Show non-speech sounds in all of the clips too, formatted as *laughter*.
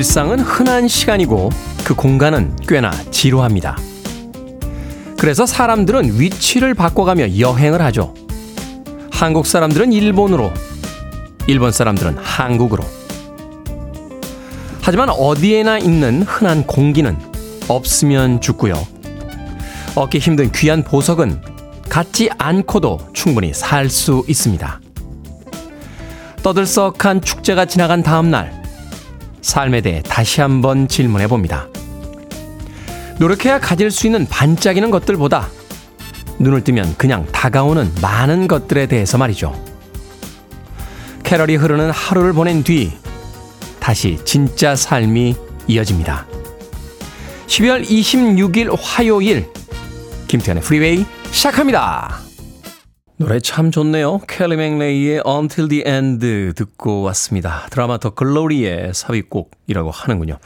일상은 흔한 시간이고 그 공간은 꽤나 지루합니다. 그래서 사람들은 위치를 바꿔가며 여행을 하죠. 한국 사람들은 일본으로, 일본 사람들은 한국으로. 하지만 어디에나 있는 흔한 공기는 없으면 죽고요. 얻기 힘든 귀한 보석은 갖지 않고도 충분히 살 수 있습니다. 떠들썩한 축제가 지나간 다음 날, 삶에 대해 다시 한번 질문해 봅니다. 노력해야 가질 수 있는 반짝이는 것들보다 눈을 뜨면 그냥 다가오는 많은 것들에 대해서 말이죠. 캐럴이 흐르는 하루를 보낸 뒤 다시 진짜 삶이 이어집니다. 12월 26일 화요일 김태훈의 프리웨이 시작합니다. 노래 참 좋네요. Kelley McRae의 Until the End 듣고 왔습니다. 드라마 더 글로리의 삽입곡이라고 하는군요.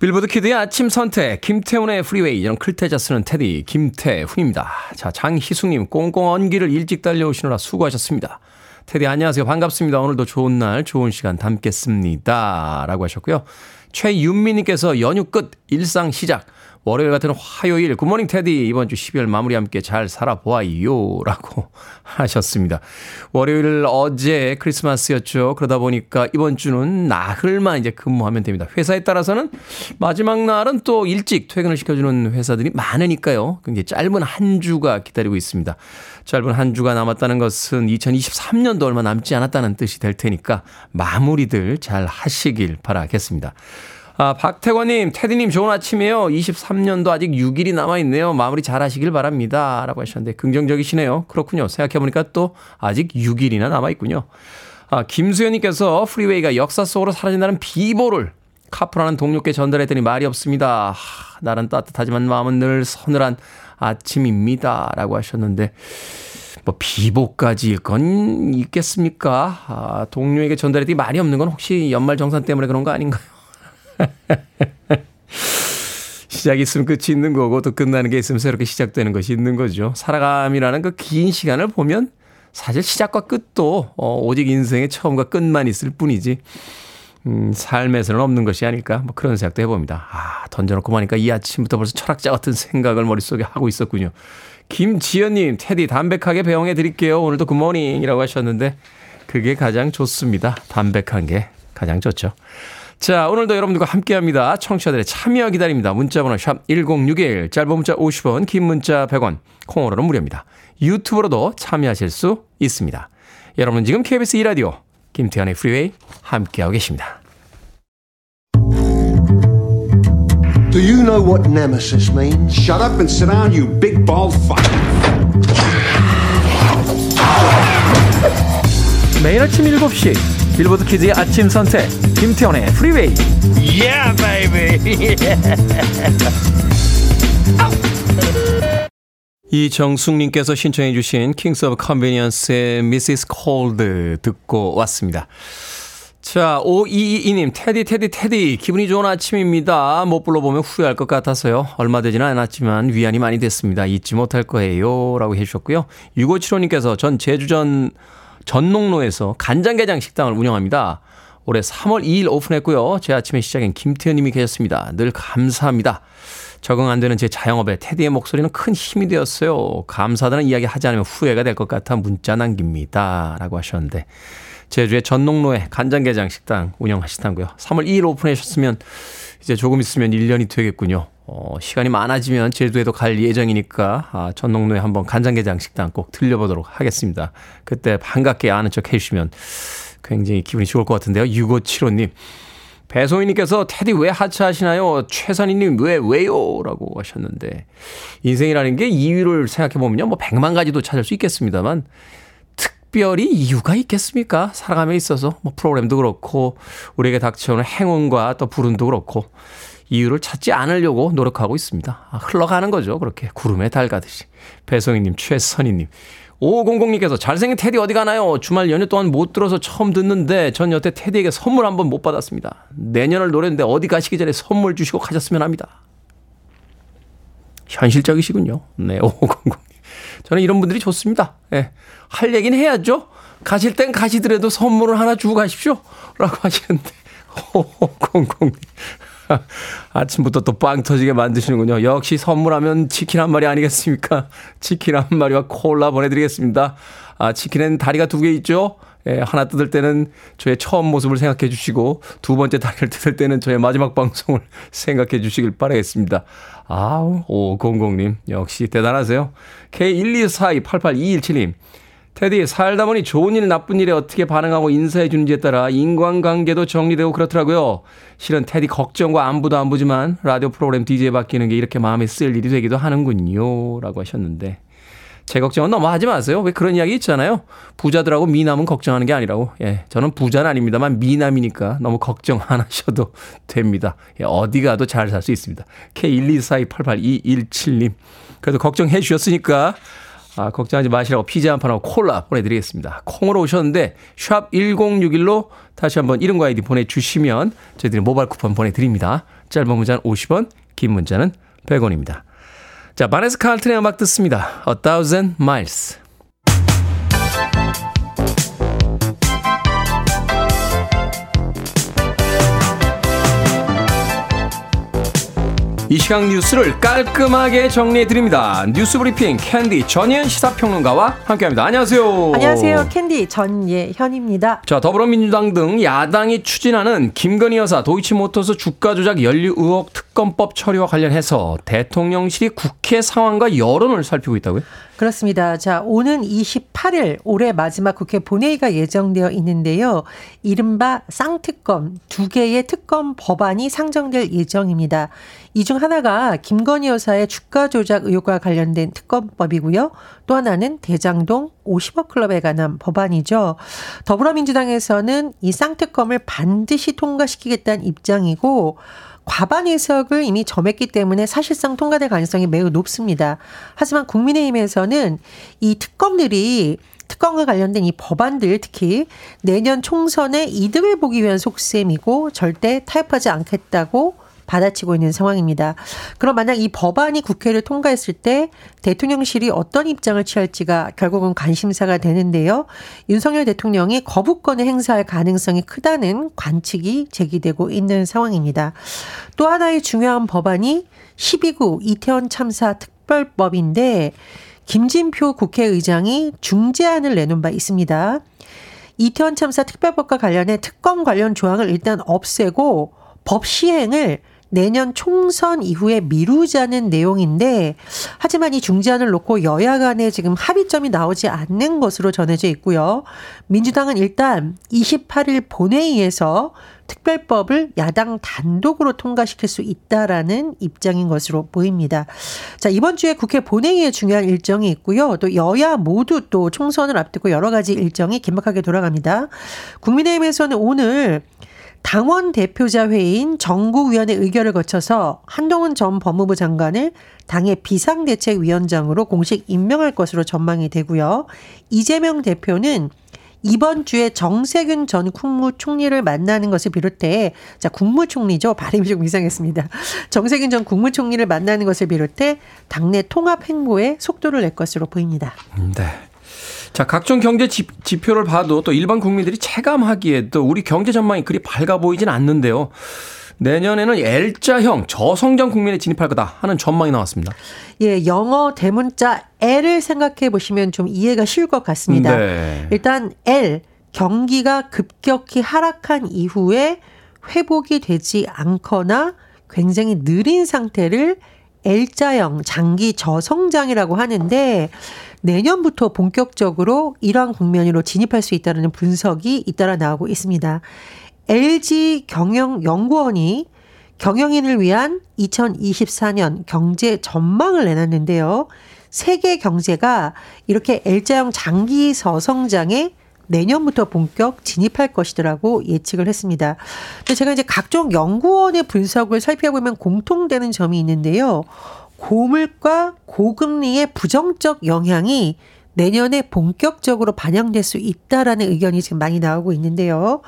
빌보드 키드의 아침 선택, 김태훈의 프리웨이, 저는 클 태 자 쓰는 테디, 김태훈입니다. 자, 장희숙님, 꽁꽁 언 길을 일찍 달려오시느라 수고하셨습니다. 테디 안녕하세요. 반갑습니다. 오늘도 좋은 날, 좋은 시간 담겠습니다. 라고 하셨고요. 최윤미님께서 연휴 끝, 일상 시작. 월요일 같은 화요일 good morning 테디 이번 주 12월 마무리 함께 잘 살아보아요 라고 *laughs* 하셨습니다. 월요일 어제 크리스마스였죠. 그러다 보니까 이번 주는 나흘만 이제 근무하면 됩니다. 회사에 따라서는 마지막 날은 또 일찍 퇴근을 시켜주는 회사들이 많으니까요. 굉장히 짧은 한 주가 기다리고 있습니다. 짧은 한 주가 남았다는 것은 2023년도 얼마 남지 않았다는 뜻이 될 테니까 마무리들 잘 하시길 바라겠습니다. 아, 박태권님, 테디님 좋은 아침이에요. 23년도 아직 6일이 남아있네요. 마무리 잘 하시길 바랍니다. 라고 하셨는데, 긍정적이시네요. 그렇군요. 생각해보니까 또 아직 6일이나 남아있군요. 아, 김수현님께서 프리웨이가 역사 속으로 사라진다는 비보를 카프라는 동료께 전달했더니 말이 없습니다. 하, 날은 따뜻하지만 마음은 늘 서늘한 아침입니다. 라고 하셨는데, 뭐, 비보까지일 건 있겠습니까? 아, 동료에게 전달했더니 말이 없는 건 혹시 연말 정산 때문에 그런 거 아닌가요? *laughs* 시작이 있으면 끝이 있는 거고 또 끝나는 게 있으면 새롭게 시작되는 것이 있는 거죠. 살아감이라는 그 긴 시간을 보면 사실 시작과 끝도 어, 오직 인생의 처음과 끝만 있을 뿐이지 음, 삶에서는 없는 것이 아닐까 뭐 그런 생각도 해봅니다. 아 던져놓고 보니까 이 아침부터 벌써 철학자 같은 생각을 머릿속에 하고 있었군요. 김지연님 테디 담백하게 배웅해 드릴게요. 오늘도 굿모닝이라고 하셨는데 그게 가장 좋습니다. 담백한 게 가장 좋죠. 자, 오늘도 여러분들과 함께 합니다. 청취자들의 참여 기다립니다. 문자번호 샵 1061, 짧은 문자 50원, 긴 문자 100원, 콩으로는 무료입니다. 유튜브로도 참여하실 수 있습니다. 여러분 지금 KBS 2라디오 김태훈의 프리웨이 함께하고 계십니다. Do you know what nemesis means? Shut up and sit down, you big bald fuck. 매일 아침 7시 빌보드 키드의 아침 선택 김태훈의 프리웨이 Yeah, baby. *laughs* 이정숙님께서 신청해 주신 Kings of Convenience의 Mrs. Cold 듣고 왔습니다. 자, 5222님, 테디, 테디, 테디. 기분이 좋은 아침입니다. 못 불러보면 후회할 것 같아서요. 얼마 되지는 않았지만 위안이 많이 됐습니다. 잊지 못할 거예요. 라고 해주셨고요. 6575님께서 전 제주전 전농로에서 간장게장 식당을 운영합니다. 올해 3월 2일 오픈했고요. 제 아침의 시작엔 김태훈님이 계셨습니다. 늘 감사합니다. 적응 안 되는 제 자영업에 테디의 목소리는 큰 힘이 되었어요. 감사하다는 이야기 하지 않으면 후회가 될 것 같아 문자 남깁니다. 라고 하셨는데 제주의 전농로에 간장게장 식당 운영하시다고요. 3월 2일 오픈하셨으면 이제 조금 있으면 1년이 되겠군요. 어, 시간이 많아지면 제주에도 갈 예정이니까 아, 전농로에 한번 간장게장 식당 꼭 들려보도록 하겠습니다. 그때 반갑게 아는 척 해주시면 굉장히 기분이 좋을 것 같은데요. 6575님. 배소희님께서 테디 왜 하차하시나요? 최선희님 왜 왜요? 라고 하셨는데 인생이라는 게 이유를 생각해보면요. 뭐 백만 가지도 찾을 수 있겠습니다만 특별히 이유가 있겠습니까? 살아감에 있어서 뭐 프로그램도 그렇고 우리에게 닥쳐오는 행운과 또 불운도 그렇고 이유를 찾지 않으려고 노력하고 있습니다. 아, 흘러가는 거죠. 그렇게 구름에 달 가듯이. 배송이님, 최선희님. 5500님께서 잘생긴 테디 어디 가나요? 주말 연휴 동안 못 들어서 처음 듣는데 전 여태 테디에게 선물 한 번 못 받았습니다. 내년을 노렸는데 어디 가시기 전에 선물 주시고 가셨으면 합니다. 현실적이시군요. 네, 5500님. 저는 이런 분들이 좋습니다. 예. 할 얘기는 해야죠. 가실 땐 가시더라도 선물을 하나 주고 가십시오. 라고 하시는데 *laughs* 호호콩콩. *laughs* 아침부터 또 빵 터지게 만드시는군요. 역시 선물하면 치킨 한 마리 아니겠습니까? *laughs* 치킨 한 마리와 콜라 보내드리겠습니다. 아, 치킨엔 다리가 두 개 있죠? 예, 하나 뜯을 때는 저의 처음 모습을 생각해 주시고 두 번째 다리를 *laughs* 뜯을 때는 저의 마지막 방송을 생각해 주시길 바라겠습니다. 아우, 오공공님 역시 대단하세요. K124288217님. 테디, 살다 보니 좋은 일, 나쁜 일에 어떻게 반응하고 인사해 주는지에 따라 인간관계도 정리되고 그렇더라고요. 실은 테디 걱정과 안부도 안부지만 라디오 프로그램 DJ 바뀌는 게 이렇게 마음에 쓸 일이 되기도 하는군요. 라고 하셨는데. 제 걱정은 너무 하지 마세요. 왜 그런 이야기 있잖아요. 부자들하고 미남은 걱정하는 게 아니라고. 예, 저는 부자는 아닙니다만 미남이니까 너무 걱정 안 하셔도 됩니다. 예, 어디 가도 잘 살 수 있습니다. K124288217님. 그래도 걱정해 주셨으니까 아, 걱정하지 마시라고 피자 한 판하고 콜라 보내드리겠습니다. 콩으로 오셨는데 샵 1061로 다시 한번 이름과 아이디 보내주시면 저희들이 모바일 쿠폰 보내드립니다. 짧은 문자는 50원, 긴 문자는 100원입니다. 자, 바네스 칼튼의 음악 듣습니다. A Thousand Miles. 이 시각 뉴스를 깔끔하게 정리해 드립니다. 뉴스 브리핑 캔디 전예현 시사평론가와 함께합니다. 안녕하세요. 안녕하세요. 캔디 전예현입니다. 자, 더불어민주당 등 야당이 추진하는 김건희 여사 도이치모터스 주가 조작 연루 의혹 특검법 처리와 관련해서 대통령실이 국회 상황과 여론을 살피고 있다고요? 그렇습니다. 자, 오는 28일 올해 마지막 국회 본회의가 예정되어 있는데요. 이른바 쌍특검 두 개의 특검 법안이 상정될 예정입니다. 이 중 하나가 김건희 여사의 주가 조작 의혹과 관련된 특검법이고요. 또 하나는 대장동 50억 클럽에 관한 법안이죠. 더불어민주당에서는 이 쌍특검을 반드시 통과시키겠다는 입장이고 과반 의석을 이미 점했기 때문에 사실상 통과될 가능성이 매우 높습니다. 하지만 국민의힘에서는 이 특검들이 특검과 관련된 이 법안들 특히 내년 총선에 이득을 보기 위한 속셈이고 절대 타협하지 않겠다고 받아치고 있는 상황입니다. 그럼 만약 이 법안이 국회를 통과했을 때 대통령실이 어떤 입장을 취할지가 결국은 관심사가 되는데요. 윤석열 대통령이 거부권을 행사할 가능성이 크다는 관측이 제기되고 있는 상황입니다. 또 하나의 중요한 법안이 12구 이태원 참사 특별법인데 김진표 국회의장이 중재안을 내놓은 바 있습니다. 이태원 참사 특별법과 관련해 특검 관련 조항을 일단 없애고 법 시행을 내년 총선 이후에 미루자는 내용인데 하지만 이 중재안을 놓고 여야 간에 지금 합의점이 나오지 않는 것으로 전해져 있고요. 민주당은 일단 28일 본회의에서 특별법을 야당 단독으로 통과시킬 수 있다라는 입장인 것으로 보입니다. 자, 이번 주에 국회 본회의에 중요한 일정이 있고요. 또 여야 모두 또 총선을 앞두고 여러 가지 일정이 긴박하게 돌아갑니다. 국민의힘에서는 오늘 당원 대표자 회의인 정구위원회 의결을 거쳐서 한동훈 전 법무부 장관을 당의 비상대책위원장으로 공식 임명할 것으로 전망이 되고요. 이재명 대표는 이번 주에 정세균 전 국무총리를 만나는 것을 비롯해 자 국무총리죠 *laughs* 발음이 좀 이상했습니다. 정세균 전 국무총리를 만나는 것을 비롯해 당내 통합 행보에 속도를 낼 것으로 보입니다. 네. 자, 각종 경제 지, 표를 봐도 또 일반 국민들이 체감하기에도 우리 경제 전망이 그리 밝아 보이진 않는데요. 내년에는 L자형 저성장 국면에 진입할 거다 하는 전망이 나왔습니다. 예, 영어 대문자 L을 생각해 보시면 좀 이해가 쉬울 것 같습니다. 네. 일단 L 경기가 급격히 하락한 이후에 회복이 되지 않거나 굉장히 느린 상태를 L자형 장기 저성장이라고 하는데 내년부터 본격적으로 이러한 국면으로 진입할 수 있다는 분석이 잇따라 나오고 있습니다. LG 경영연구원이 경영인을 위한 2024년 경제 전망을 내놨는데요. 세계 경제가 이렇게 L자형 장기 서성장에 내년부터 본격 진입할 것이더라고 예측을 했습니다. 근데 제가 이제 각종 연구원의 분석을 살펴보면 공통되는 점이 있는데요. 고물가 고금리의 부정적 영향이 내년에 본격적으로 반영될 수 있다라는 의견이 지금 많이 나오고 있는데요.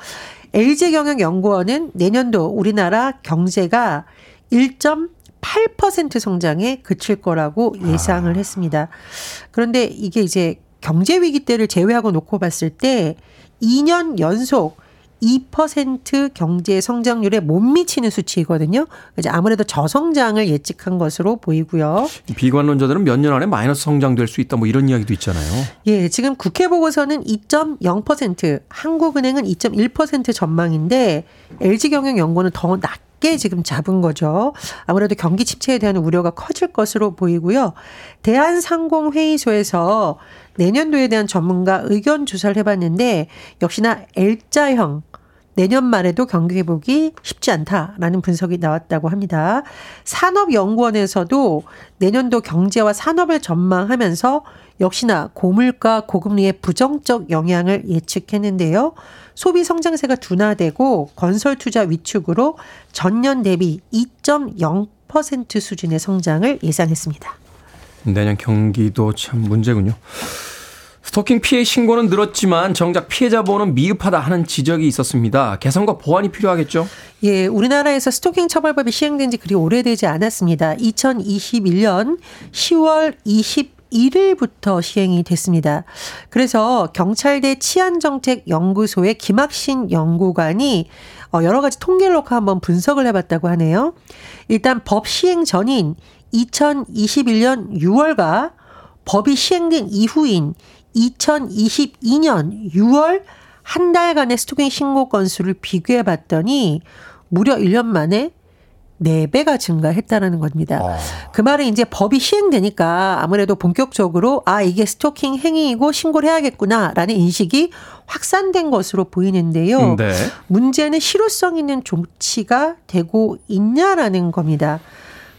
LG경영연구원은 내년도 우리나라 경제가 1.8% 성장에 그칠 거라고 예상을 했습니다. 그런데 이게 이제 경제 위기 때를 제외하고 놓고 봤을 때 2년 연속 2% 경제 성장률에 못 미치는 수치이거든요. 이제 아무래도 저성장을 예측한 것으로 보이고요. 비관론자들은 몇 년 안에 마이너스 성장될 수 있다 뭐 이런 이야기도 있잖아요. 예, 지금 국회 보고서는 2.0%, 한국은행은 2.1% 전망인데 LG경영연구원은 더 낮게 지금 잡은 거죠. 아무래도 경기 침체에 대한 우려가 커질 것으로 보이고요. 대한상공회의소에서 내년도에 대한 전문가 의견 조사를 해봤는데 역시나 L자형 내년 말에도 경기 회복이 쉽지 않다라는 분석이 나왔다고 합니다. 산업연구원에서도 내년도 경제와 산업을 전망하면서 역시나 고물가 고금리의 부정적 영향을 예측했는데요. 소비 성장세가 둔화되고 건설 투자 위축으로 전년 대비 2.0% 수준의 성장을 예상했습니다. 내년 경기도 참 문제군요. 스토킹 피해 신고는 늘었지만 정작 피해자 보호는 미흡하다 하는 지적이 있었습니다. 개선과 보완이 필요하겠죠? 예, 우리나라에서 스토킹 처벌법이 시행된 지 그리 오래되지 않았습니다. 2021년 10월 21일부터 시행이 됐습니다. 그래서 경찰대 치안정책연구소의 김학신 연구관이 어, 여러 가지 통계를 놓고 한번 분석을 해봤다고 하네요. 일단 법 시행 전인 2021년 6월과 법이 시행된 이후인 2022년 6월 한 달간의 스토킹 신고 건수를 비교해 봤더니 무려 1년 만에 4배가 증가했다는 겁니다. 아. 그 말은 이제 법이 시행되니까 아무래도 본격적으로 아, 이게 스토킹 행위이고 신고를 해야겠구나라는 인식이 확산된 것으로 보이는데요. 네. 문제는 실효성 있는 조치가 되고 있냐라는 겁니다.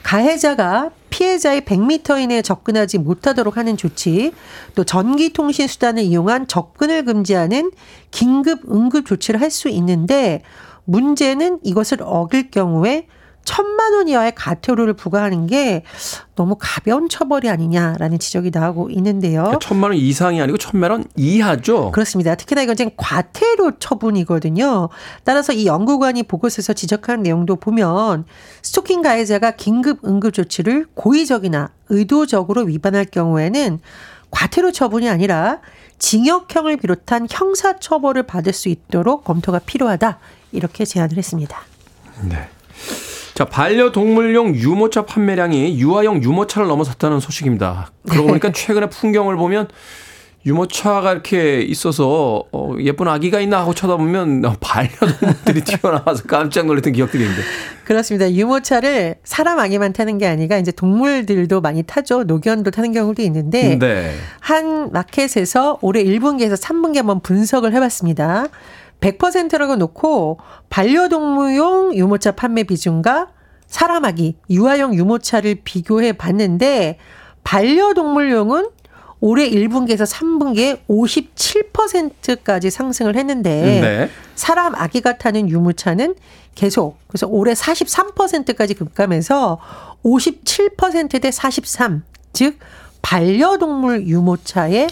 가해자가 피해자의 100m 이내에 접근하지 못하도록 하는 조치, 또 전기 통신 수단을 이용한 접근을 금지하는 긴급 응급 조치를 할 수 있는데 문제는 이것을 어길 경우에 천만 원 이하의 가태료를 부과하는 게 너무 가벼운 처벌이 아니냐라는 지적이 나오고 있는데요. 그러니까 천만 원 이상이 아니고 천만 원 이하죠. 그렇습니다. 특히나 이건 지금 과태료 처분이거든요. 따라서 이 연구관이 보고서에서 지적한 내용도 보면 스토킹 가해자가 긴급 응급 조치를 고의적이나 의도적으로 위반할 경우에는 과태료 처분이 아니라 징역형을 비롯한 형사 처벌을 받을 수 있도록 검토가 필요하다. 이렇게 제안을 했습니다. 네. 자, 반려동물용 유모차 판매량이 유아용 유모차를 넘어섰다는 소식입니다. 그러고 보니까 최근에 풍경을 보면 유모차가 이렇게 있어서 어, 예쁜 아기가 있나 하고 쳐다보면 반려동물들이 *laughs* 튀어나와서 깜짝 놀랐던 기억들이 있는데. 그렇습니다. 유모차를 사람 아기만 타는 게 아니라 이제 동물들도 많이 타죠. 노견도 타는 경우도 있는데 네. 한 마켓에서 올해 1분기에서 3분기 한번 분석을 해봤습니다. 100%라고 놓고 반려동물용 유모차 판매 비중과 사람아기 유아용 유모차를 비교해 봤는데 반려동물용은 올해 1분기에서 3분기에 57%까지 상승을 했는데 네. 사람 아기가 타는 유모차는 계속 그래서 올해 43%까지 급감해서 57%대 43, 즉 반려동물 유모차의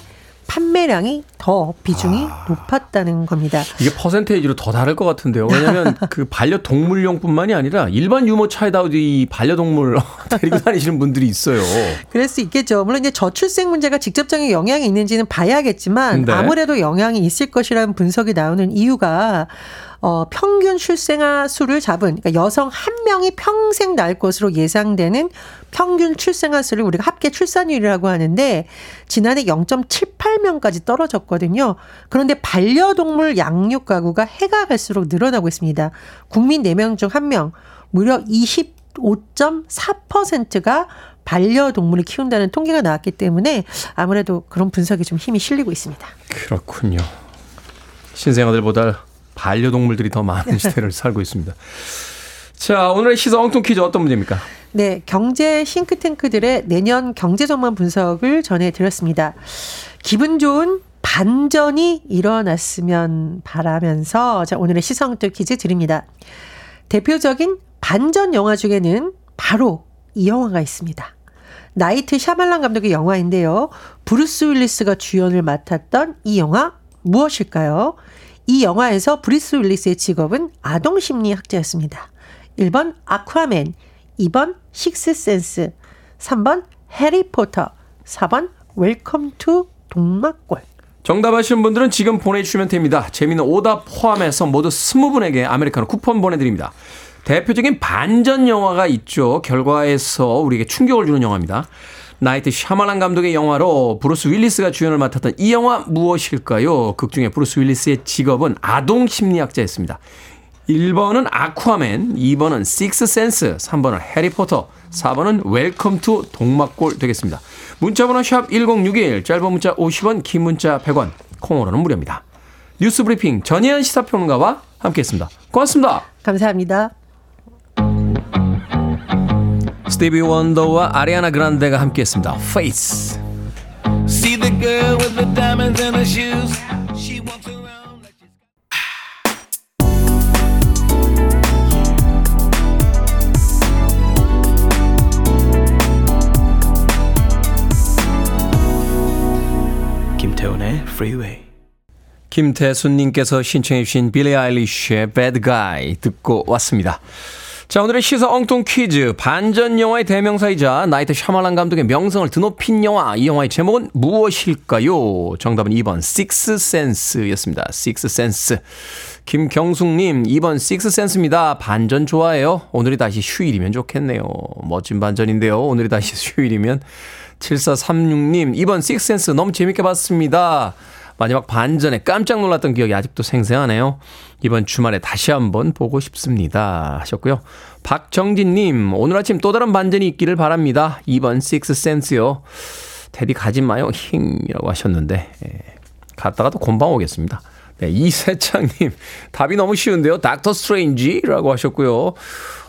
판매량이 더 비중이 아. 높았다는 겁니다. 이게 퍼센테이지로 더 다를 것 같은데요. 왜냐하면 *laughs* 그 반려동물용뿐만이 아니라 일반 유모차에다 이 반려동물 *laughs* 데리고 다니시는 분들이 있어요. 그럴 수 있겠죠. 물론 이제 저출생 문제가 직접적인 영향이 있는지는 봐야겠지만 네. 아무래도 영향이 있을 것이라는 분석이 나오는 이유가 어, 평균 출생아 수를 잡은 그러니까 여성 한 명이 평생 날 것으로 예상되는 평균 출생아 수를 우리가 합계 출산율이라고 하는데 지난해 0.78명까지 떨어졌거든요. 그런데 반려동물 양육 가구가 해가 갈수록 늘어나고 있습니다. 국민 4명 중 1명 무려 25.4%가 반려동물을 키운다는 통계가 나왔기 때문에 아무래도 그런 분석이 좀 힘이 실리고 있습니다. 그렇군요. 신생아들보다 반려동물들이 더 많은 *laughs* 시대를 살고 있습니다. 자, 오늘의 시사 엉뚱 퀴즈 어떤 문제입니까? 네, 경제 싱크탱크들의 내년 경제 전망 분석을 전해드렸습니다. 기분 좋은 반전이 일어났으면 바라면서 자, 오늘의 시사 엉뚱 퀴즈 드립니다. 대표적인 반전 영화 중에는 바로 이 영화가 있습니다. 나이트 샤말란 감독의 영화인데요. 브루스 윌리스가 주연을 맡았던 이 영화 무엇일까요? 이 영화에서 브루스 윌리스의 직업은 아동 심리 학자였습니다. 1번 아쿠아맨, 2번 식스센스, 3번 해리포터, 4번 웰컴 투 동막골. 정답 아시는 분들은 지금 보내주시면 됩니다. 재미있는 오답 포함해서 모두 20분에게 아메리카노 쿠폰 보내드립니다. 대표적인 반전 영화가 있죠. 결과에서 우리에게 충격을 주는 영화입니다. 나이트 샤말란 감독의 영화로 브루스 윌리스가 주연을 맡았던 이 영화 무엇일까요? 극 중에 브루스 윌리스의 직업은 아동 심리학자였습니다. 1번은 아쿠아맨, 2번은 식스센스, 3번은 해리포터, 4번은 웰컴 투 동막골 되겠습니다. 문자번호 샵 1061, 짧은 문자 50원, 긴 문자 100원, 콩으로는 무료입니다. 뉴스 브리핑 전예현 시사평론가와 함께했습니다. 고맙습니다. 감사합니다. 스티비 원더와 아리아나 그란데가 함께했습니다. Faith. See the girl with the diamonds in her shoes. She walks around like she's 김태훈의 Freeway. 김태순님께서 신청해주신 빌리 아일리쉬의 Bad Guy 듣고 왔습니다. 자, 오늘의 시사 엉뚱 퀴즈. 반전 영화의 대명사이자 나이트 샤말란 감독의 명성을 드높인 영화. 이 영화의 제목은 무엇일까요? 정답은 2번 식스 센스였습니다. 식스 센스. 김경숙님, 2번 식스센스입니다. 반전 좋아해요. 오늘이 다시 휴일이면 좋겠네요. 멋진 반전인데요. 오늘이 다시 휴일이면. 7436님, 2번 식스센스 너무 재밌게 봤습니다. 마지막 반전에 깜짝 놀랐던 기억이 아직도 생생하네요. 이번 주말에 다시 한번 보고 싶습니다. 하셨고요. 박정진님, 오늘 아침 또 다른 반전이 있기를 바랍니다. 2번 식스센스요. 테디 가지 마요. 힝이라고 하셨는데, 예, 갔다가도 곰방 오겠습니다. 네, 이세창님, 답이 너무 쉬운데요. 닥터 스트레인지라고 하셨고요.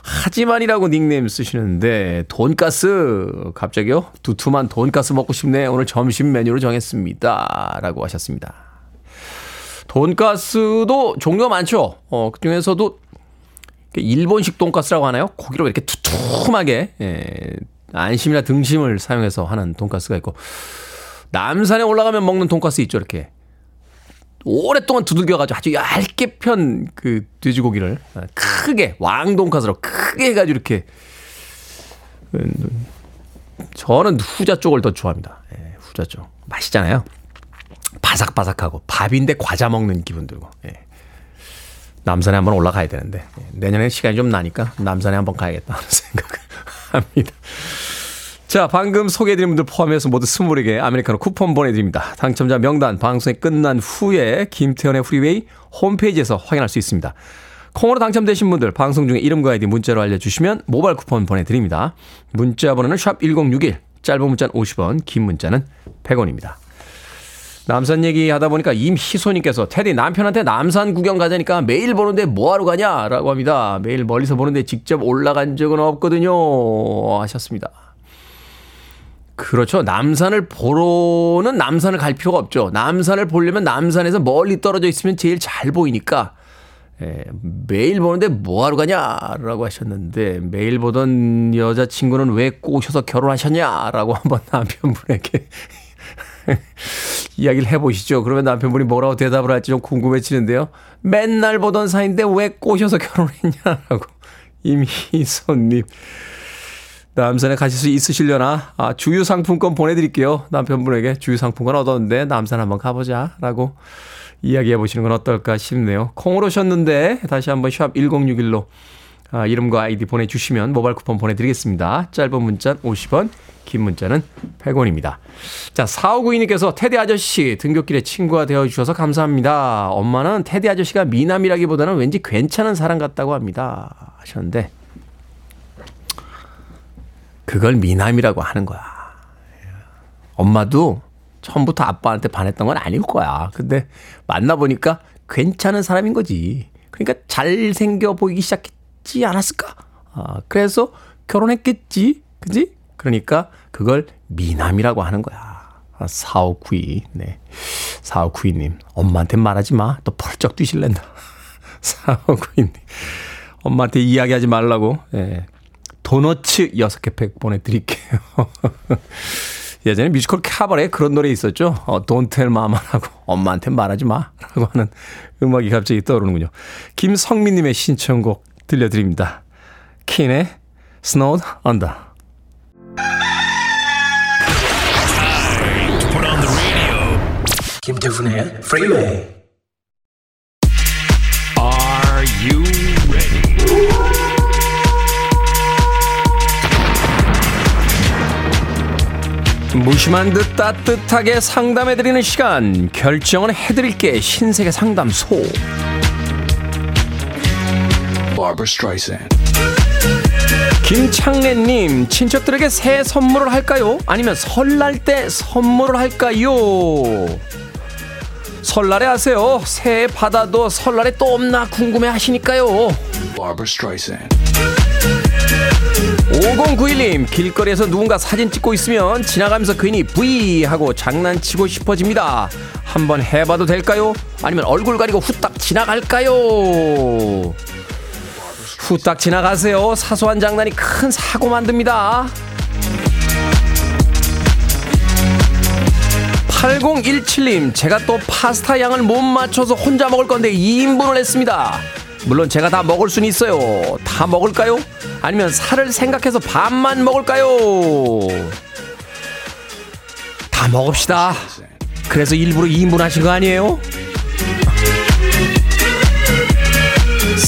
하지만이라고 닉네임 쓰시는데, 돈가스, 갑자기요? 두툼한 돈가스 먹고 싶네. 오늘 점심 메뉴로 정했습니다. 라고 하셨습니다. 돈가스도 종류가 많죠. 어, 그 중에서도 일본식 돈가스라고 하나요? 고기로 이렇게 두툼하게, 예, 안심이나 등심을 사용해서 하는 돈가스가 있고, 남산에 올라가면 먹는 돈가스 있죠, 이렇게. 오랫동안 두들겨가지고 아주 얇게 편 그 돼지고기를 크게 왕돈가스로 크게 해가지고 이렇게 저는 후자 쪽을 더 좋아합니다. 예, 후자 쪽 맛있잖아요. 바삭바삭하고 밥인데 과자 먹는 기분 들고. 예. 남산에 한번 올라가야 되는데 예, 내년에 시간이 좀 나니까 남산에 한번 가야겠다 하는 *laughs* 생각을 합니다. 자, 방금 소개해드린 분들 포함해서 모두 스무 분에게 아메리카노 쿠폰 보내드립니다. 당첨자 명단 방송이 끝난 후에 김태훈의 프리웨이 홈페이지에서 확인할 수 있습니다. 콩으로 당첨되신 분들 방송 중에 이름과 아이디 문자로 알려주시면 모바일 쿠폰 보내드립니다. 문자 번호는 샵 1061, 짧은 문자는 50원, 긴 문자는 100원입니다. 남산 얘기 하다 보니까 임희소님께서 테디 남편한테 남산 구경 가자니까 매일 보는데 뭐하러 가냐? 라고 합니다. 매일 멀리서 보는데 직접 올라간 적은 없거든요. 하셨습니다. 그렇죠. 남산을 보러는 남산을 갈 필요가 없죠. 남산을 보려면 남산에서 멀리 떨어져 있으면 제일 잘 보이니까 예, 매일 보는데 뭐하러 가냐라고 하셨는데 매일 보던 여자친구는 왜 꼬셔서 결혼하셨냐라고 한번 *laughs* 남편분에게 *laughs* 이야기를 해보시죠. 그러면 남편분이 뭐라고 대답을 할지 좀 궁금해지는데요. 맨날 보던 사이인데 왜 꼬셔서 결혼했냐라고 *laughs* 임희선님. 남산에 가실 수 있으시려나? 아, 주유 상품권 보내드릴게요. 남편분에게 주유 상품권 얻었는데 남산 한번 가보자. 라고 이야기해 보시는 건 어떨까 싶네요. 콩으로 오셨는데 다시 한번 샵 1061로 아, 이름과 아이디 보내주시면 모바일 쿠폰 보내드리겠습니다. 짧은 문자 50원, 긴 문자는 100원입니다. 자, 4592님께서 테디 아저씨 등굣길에 친구가 되어주셔서 감사합니다. 엄마는 테디 아저씨가 미남이라기보다는 왠지 괜찮은 사람 같다고 합니다. 하셨는데 그걸 미남이라고 하는 거야. 엄마도 처음부터 아빠한테 반했던 건 아닐 거야. 근데 만나보니까 괜찮은 사람인 거지. 그러니까 잘생겨 보이기 시작했 지 않았을까? 아, 그래서 결혼했겠지. 그지? 그러니까 그걸 미남이라고 하는 거야. 4592. 네. 4592님. 엄마한테 말하지 마. 또 펄쩍 뛰실랜다. *laughs* 4592님. 엄마한테 이야기하지 말라고. 예. 도너츠 6개 팩 보내드릴게요. *laughs* 예전에 뮤지컬 카바레에 그런 노래 있었죠. 어, Don't tell mama라고. 엄마한테 말하지 마. 라고 하는 음악이 갑자기 떠오르는군요. 김성민님의 신청곡 들려드립니다. 킨의 Snowed Under. 김태훈의 Freeway. Are you ready? 무심한 듯 따뜻하게 상담해드리는 시간 결정은 해드릴게 신세계 상담소 Barbara Streisand. 김창래님 친척들에게 새 선물을 할까요? 아니면 설날 때 선물을 할까요? 설날에 하세요 새해 받아도 설날에 또 없나 궁금해 하시니까요 Barbara Streisand. 5091님 길거리에서 누군가 사진 찍고 있으면 지나가면서 괜히 V 하고 장난치고 싶어집니다 한번 해봐도 될까요? 아니면 얼굴 가리고 후딱 지나갈까요? 후딱 지나가세요 사소한 장난이 큰 사고 만듭니다 8017님 제가 또 파스타 양을 못 맞춰서 혼자 먹을 건데 2인분을 했습니다 물론 제가 다 먹을 수는 있어요 다 먹을까요? 아니면 살을 생각해서 반만 먹을까요? 다 먹읍시다 그래서 일부러 2인분 하신 거 아니에요?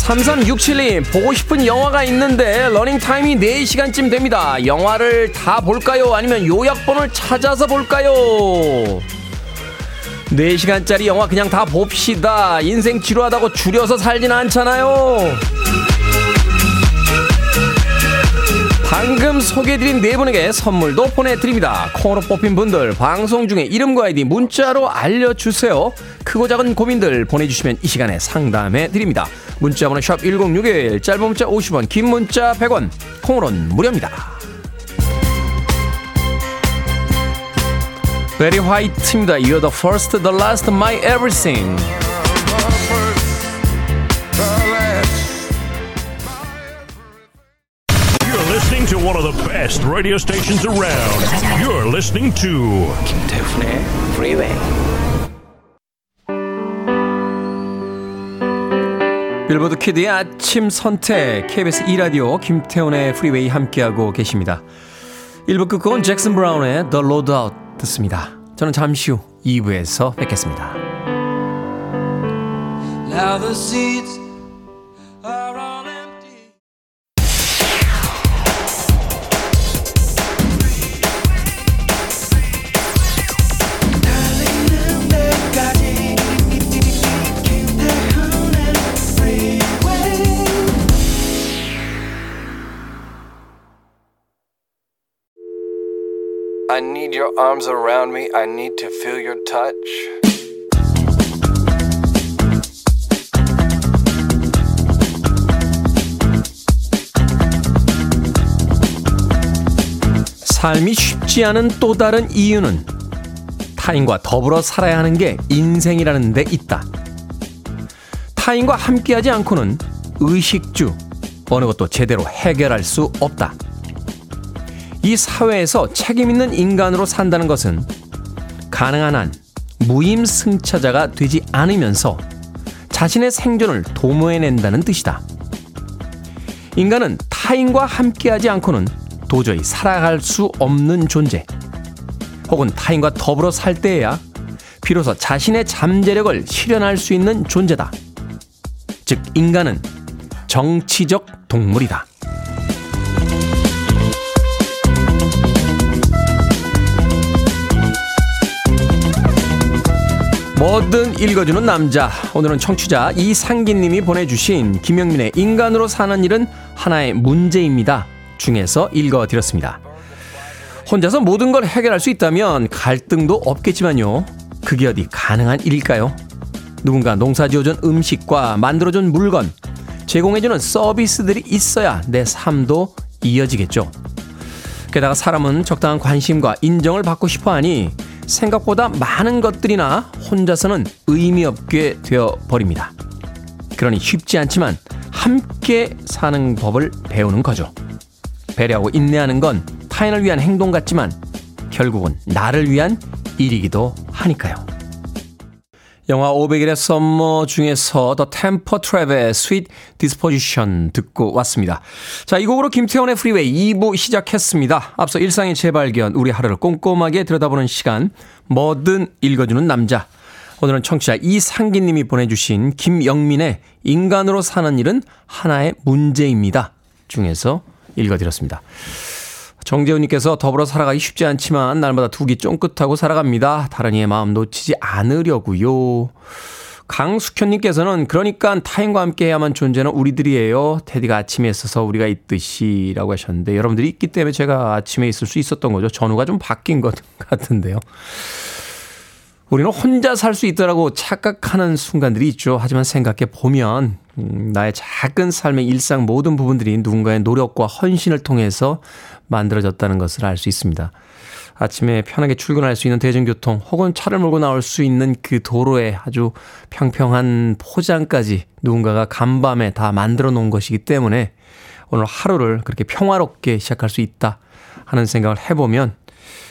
3367님 보고 싶은 영화가 있는데 러닝타임이 4시간쯤 됩니다 영화를 다 볼까요? 아니면 요약본을 찾아서 볼까요? 4시간짜리 영화 그냥 다 봅시다 인생 지루하다고 줄여서 살진 않잖아요 방금 소개해드린 네 분에게 선물도 보내드립니다. 콩으로 뽑힌 분들 방송 중에 이름과 아이디 문자로 알려주세요. 크고 작은 고민들 보내주시면 이 시간에 상담해드립니다. 문자번호 샵 1061, 짧은 문자 50원, 긴 문자 100원, 콩으로는 무료입니다. 베리 화이트입니다. You're the first, the last, my everything. Best radio stations around. You're listening to 김태훈의 Freeway. 빌보드 키드의 아침 선택 KBS 2 라디오 김태훈의 프리웨이 함께하고 계십니다. 1부 끝곡은 잭슨 브라운의 The Road Out 듣습니다. 저는 잠시 후 2부에서 뵙겠습니다. Now the seats I need your arms around me. I need to feel your touch. 삶이 쉽지 않은 또 다른 이유는 타인과 더불어 살아야 하는 게 인생이라는 데 있다. 타인과 함께하지 않고는 의식주, 어느 것도 제대로 해결할 수 없다. 이 사회에서 책임있는 인간으로 산다는 것은 가능한 한 무임승차자가 되지 않으면서 자신의 생존을 도모해낸다는 뜻이다. 인간은 타인과 함께하지 않고는 도저히 살아갈 수 없는 존재. 혹은 타인과 더불어 살 때에야 비로소 자신의 잠재력을 실현할 수 있는 존재다. 즉, 인간은 정치적 동물이다. 뭐든 읽어주는 남자. 오늘은 청취자 이상기님이 보내주신 김영민의 인간으로 사는 일은 하나의 문제입니다. 중에서 읽어드렸습니다. 혼자서 모든 걸 해결할 수 있다면 갈등도 없겠지만요. 그게 어디 가능한 일일까요? 누군가 농사 지어준 음식과 만들어준 물건, 제공해주는 서비스들이 있어야 내 삶도 이어지겠죠. 게다가 사람은 적당한 관심과 인정을 받고 싶어 하니 생각보다 많은 것들이나 혼자서는 의미 없게 되어 버립니다. 그러니 쉽지 않지만 함께 사는 법을 배우는 거죠. 배려하고 인내하는 건 타인을 위한 행동 같지만 결국은 나를 위한 일이기도 하니까요. 영화 500일의 썸머 중에서 The Temper Trap의 Sweet Disposition 듣고 왔습니다. 자, 이 곡으로 김태훈의 프리웨이 2부 시작했습니다. 앞서 일상의 재발견, 우리 하루를 꼼꼼하게 들여다보는 시간, 뭐든 읽어주는 남자. 오늘은 청취자 이상기 님이 보내주신 김영민의 인간으로 사는 일은 하나의 문제입니다. 중에서 읽어드렸습니다. 정재훈님께서 더불어 살아가기 쉽지 않지만 날마다 두기 쫑긋하고 살아갑니다. 다른 이의 마음 놓치지 않으려고요. 강숙현님께서는 그러니까 타인과 함께 해야만 존재는 우리들이에요. 테디가 아침에 있어서 우리가 있듯이 라고 하셨는데 여러분들이 있기 때문에 제가 아침에 있을 수 있었던 거죠. 전후가 좀 바뀐 것 *laughs* 같은데요. 우리는 혼자 살 수 있더라고 착각하는 순간들이 있죠. 하지만 생각해 보면 음, 나의 작은 삶의 일상 모든 부분들이 누군가의 노력과 헌신을 통해서 만들어졌다는 것을 알 수 있습니다. 아침에 편하게 출근할 수 있는 대중교통 혹은 차를 몰고 나올 수 있는 그 도로에 아주 평평한 포장까지 누군가가 간밤에 다 만들어 놓은 것이기 때문에 오늘 하루를 그렇게 평화롭게 시작할 수 있다 하는 생각을 해보면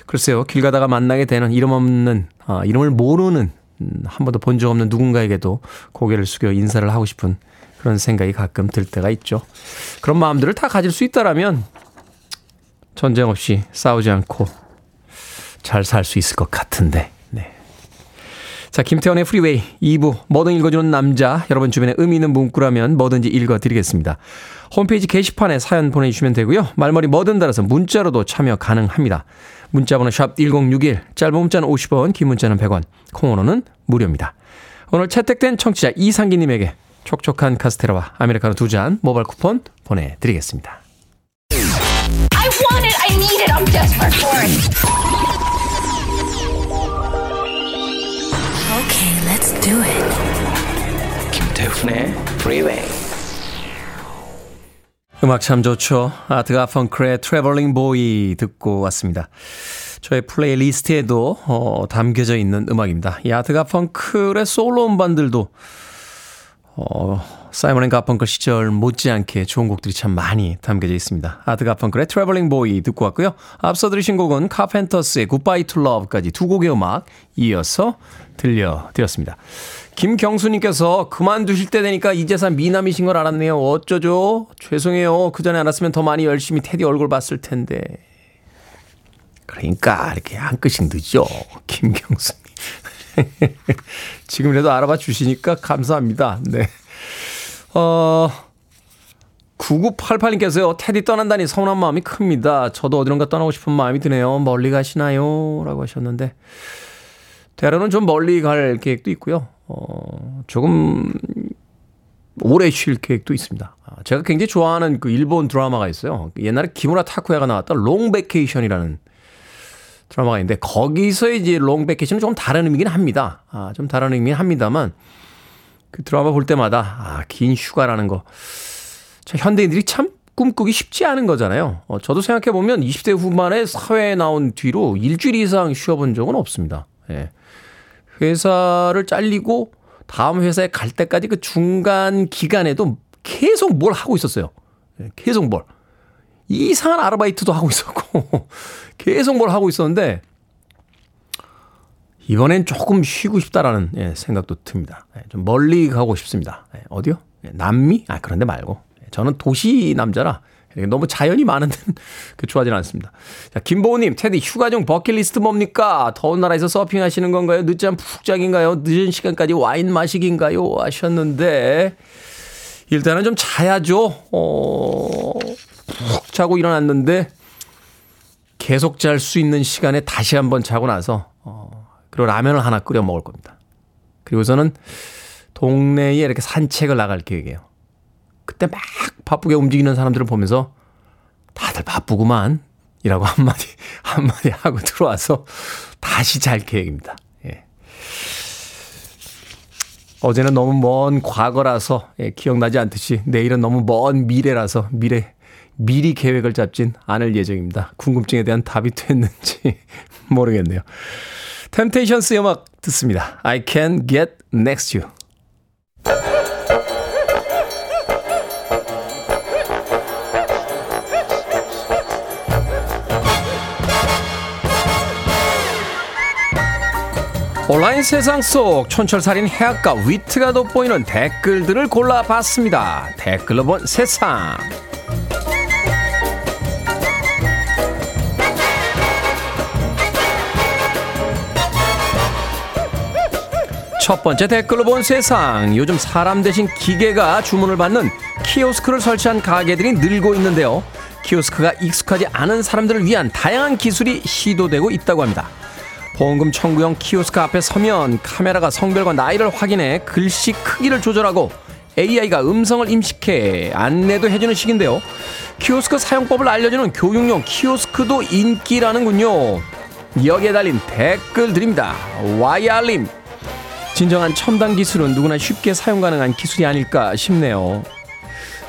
글쎄요 길 가다가 만나게 되는 이름 없는 아, 이름을 모르는 음, 한 번도 본 적 없는 누군가에게도 고개를 숙여 인사를 하고 싶은 그런 생각이 가끔 들 때가 있죠. 그런 마음들을 다 가질 수 있다라면 전쟁 없이 싸우지 않고 잘 살 수 있을 것 같은데. 네. 자, 김태훈의 프리웨이 2부 뭐든 읽어주는 남자 여러분 주변에 의미 있는 문구라면 뭐든지 읽어드리겠습니다. 홈페이지 게시판에 사연 보내주시면 되고요. 말머리 뭐든 달아서 문자로도 참여 가능합니다. 문자번호 샵 1061, 짧은 문자는 50원, 긴 문자는 100원, 콩으로는 무료입니다. 오늘 채택된 청취자 이상기님에게 촉촉한 카스테라와 아메리카노 두 잔 모바일 쿠폰 보내드리겠습니다. I want it. I need it. I'm desperate for it. Okay, let's do it. 김태훈의 Freeway. 음악 참 좋죠. 아트 가펑클의 Traveling Boy 듣고 왔습니다. 저의 playlist에도 어, 담겨져 있는 음악입니다. 이 아트 가펑클의 솔로 음반들도 어, 사이먼 앤 가펑클 시절 못지않게 좋은 곡들이 참 많이 담겨져 있습니다. 아트 가펑클의 Traveling Boy 듣고 왔고요. 앞서 들으신 곡은 카펜터스의 Goodbye to Love까지 두 곡의 음악 이어서 들려드렸습니다. 김경수님께서 그만두실 때 되니까 이제서 미남이신 걸 알았네요. 어쩌죠? 죄송해요. 그 전에 알았으면 더 많이 열심히 테디 얼굴 봤을 텐데. 그러니까 이렇게 한 끗씩 늦죠. 김경수님. *laughs* 지금이라도 알아봐 주시니까 감사합니다. 네. 어, 9988님께서요, 테디 떠난다니 서운한 마음이 큽니다. 저도 어디론가 떠나고 싶은 마음이 드네요. 멀리 가시나요? 라고 하셨는데, 때로는 좀 멀리 갈 계획도 있고요. 어, 조금 오래 쉴 계획도 있습니다. 아, 제가 굉장히 좋아하는 그 일본 드라마가 있어요. 옛날에 기무라 타쿠야가 나왔던 Long Vacation이라는 드라마가 있는데 거기서 이제 롱 베케이션은 조금 다른 의미긴 합니다. 아, 좀 다른 의미긴 합니다만 그 드라마 볼 때마다 아, 긴 휴가라는 거. 저 현대인들이 참 꿈꾸기 쉽지 않은 거잖아요. 어, 저도 생각해 보면 20대 후반에 사회에 나온 뒤로 일주일 이상 쉬어본 적은 없습니다. 예. 회사를 잘리고 다음 회사에 갈 때까지 그 중간 기간에도 계속 뭘 하고 있었어요. 예, 계속 뭘. 이상한 아르바이트도 하고 있었고, *laughs* 계속 뭘 하고 있었는데, 이번엔 조금 쉬고 싶다라는 예, 생각도 듭니다. 예, 좀 멀리 가고 싶습니다. 예, 어디요? 남미? 아, 그런데 말고. 저는 도시 남자라 너무 자연이 많은 데는 그 좋아하지는 않습니다. 자, 김보우님, 테디 휴가 중 버킷리스트 뭡니까? 더운 나라에서 서핑하시는 건가요? 늦잠 푹 자긴가요? 늦은 시간까지 와인 마시기인가요? 하셨는데 일단은 좀 자야죠. 어, 푹 자고 일어났는데 계속 잘 수 있는 시간에 다시 한번 자고 나서 어, 그리고 라면을 하나 끓여 먹을 겁니다. 그리고서는 동네에 이렇게 산책을 나갈 계획이에요. 그때 막 바쁘게 움직이는 사람들을 보면서 다들 바쁘구만. 이라고 한마디, *laughs* 한마디 하고 들어와서 다시 잘 계획입니다. 예. 어제는 너무 먼 과거라서 예, 기억나지 않듯이 내일은 너무 먼 미래라서 미래, 미리 계획을 잡진 않을 예정입니다. 궁금증에 대한 답이 됐는지 *laughs* 모르겠네요. 템테이션스 음악 듣습니다. I can get next you. 온라인 세상 속 촌철살인 해악과 위트가 돋보이는 댓글들을 골라봤습니다. 댓글로 본 세상. 첫 번째 댓글로 본 세상. 요즘 사람 대신 기계가 주문을 받는 키오스크를 설치한 가게들이 늘고 있는데요. 키오스크가 익숙하지 않은 사람들을 위한 다양한 기술이 시도되고 있다고 합니다. 보험금 청구용 키오스크 앞에 서면 카메라가 성별과 나이를 확인해 글씨 크기를 조절하고 AI가 음성을 인식해 안내도 해주는 식인데요. 키오스크 사용법을 알려주는 교육용 키오스크도 인기라는군요. 여기에 달린 댓글 드립니다. YR님. 진정한 첨단 기술은 누구나 쉽게 사용 가능한 기술이 아닐까 싶네요.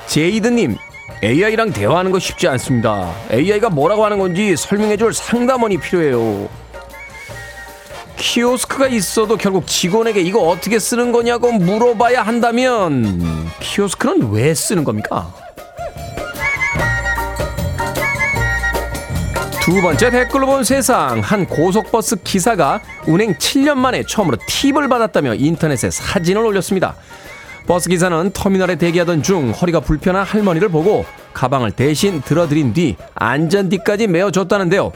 제이드님, AI랑 대화하는 거 쉽지 않습니다. AI가 뭐라고 하는 건지 설명해줄 상담원이 필요해요. 키오스크가 있어도 결국 직원에게 이거 어떻게 쓰는 거냐고 물어봐야 한다면 키오스크는 왜 쓰는 겁니까? 두 번째 댓글로 본 세상 한 고속버스 기사가 운행 7년 만에 처음으로 팁을 받았다며 인터넷에 사진을 올렸습니다. 버스 기사는 터미널에 대기하던 중 허리가 불편한 할머니를 보고 가방을 대신 들어드린 뒤 안전띠까지 메어줬다는데요.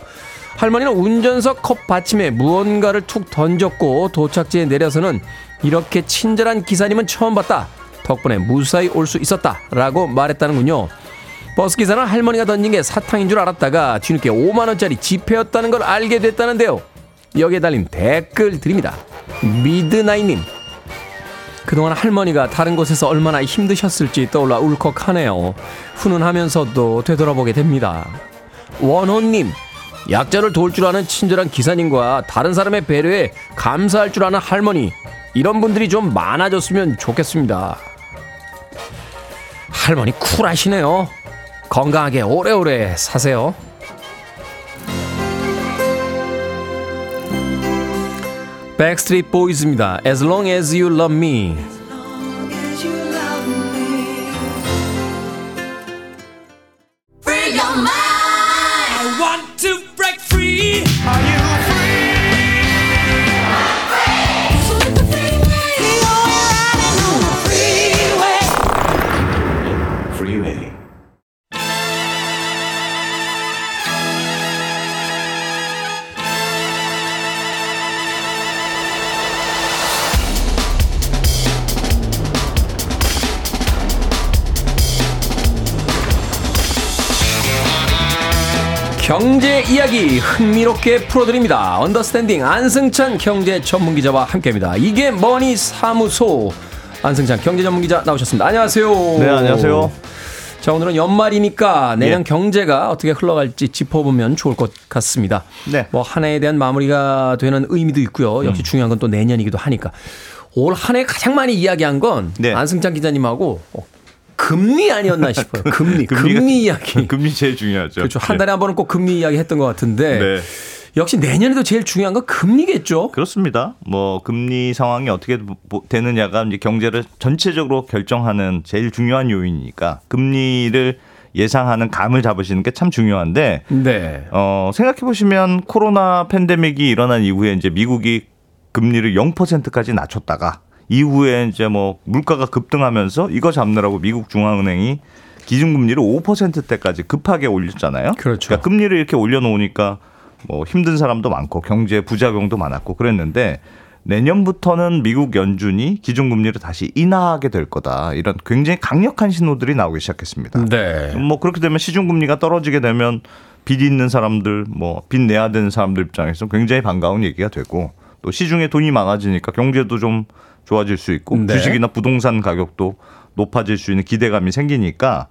할머니는 운전석 컵 받침에 무언가를 툭 던졌고 도착지에 내려서는 이렇게 친절한 기사님은 처음 봤다. 덕분에 무사히 올 수 있었다. 라고 말했다는군요. 버스 기사는 할머니가 던진 게 사탕인 줄 알았다가 뒤늦게 5만원짜리 지폐였다는 걸 알게 됐다는데요. 여기에 달린 댓글 드립니다. 미드나잇님. 그동안 할머니가 다른 곳에서 얼마나 힘드셨을지 떠올라 울컥하네요. 훈훈하면서도 되돌아보게 됩니다. 원호님. 약자를 도울 줄 아는 친절한 기사님과 다른 사람의 배려에 감사할 줄 아는 할머니. 이런 분들이 좀 많아졌으면 좋겠습니다. 할머니 쿨하시네요. 건강하게 오래오래 사세요. 백스트리트 보이즈입니다. As long as you love me. 이야기 흥미롭게 풀어드립니다. 언더스탠딩 안승찬 경제 전문 기자와 함께합니다. 이게 머니 사무소 안승찬 경제 전문 기자 나오셨습니다. 안녕하세요. 네, 안녕하세요. 자 오늘은 연말이니까 내년 예. 경제가 어떻게 흘러갈지 짚어보면 좋을 것 같습니다. 네. 뭐 한 해에 대한 마무리가 되는 의미도 있고요. 음. 역시 중요한 건 또 내년이기도 하니까 올 한 해 가장 많이 이야기한 건 네. 안승찬 기자님하고 어, 금리 아니었나 싶어요. *laughs* 금리, 금리, 이야기. *laughs* 금리 제일 중요하죠. 그렇죠. 한 네. 달에 한 번은 꼭 금리 이야기 했던 것 같은데 네. 역시 내년에도 제일 중요한 건 금리겠죠. 그렇습니다. 뭐 금리 상황이 어떻게 보- 되느냐가 이제 경제를 전체적으로 결정하는 제일 중요한 요인이니까 금리를 예상하는 감을 잡으시는 게 참 중요한데 네. 어, 생각해 보시면 코로나 팬데믹이 일어난 이후에 이제 미국이 금리를 0%까지 낮췄다가 이후에 이제 뭐 물가가 급등하면서 이거 잡느라고 미국 중앙은행이 기준금리를 5%대까지 급하게 올렸잖아요. 그렇죠. 그러니까 금리를 이렇게 올려놓으니까 뭐 힘든 사람도 많고 경제 부작용도 많았고 그랬는데 내년부터는 미국 연준이 기준금리를 다시 인하하게 될 거다. 이런 굉장히 강력한 신호들이 나오기 시작했습니다. 네. 뭐 그렇게 되면 시중금리가 떨어지게 되면 빚 있는 사람들 뭐 빚 내야 되는 사람들 입장에서 굉장히 반가운 얘기가 되고 또 시중에 돈이 많아지니까 경제도 좀 좋아질 수 있고 네. 주식이나 부동산 가격도 높아질 수 있는 기대감이 생기니까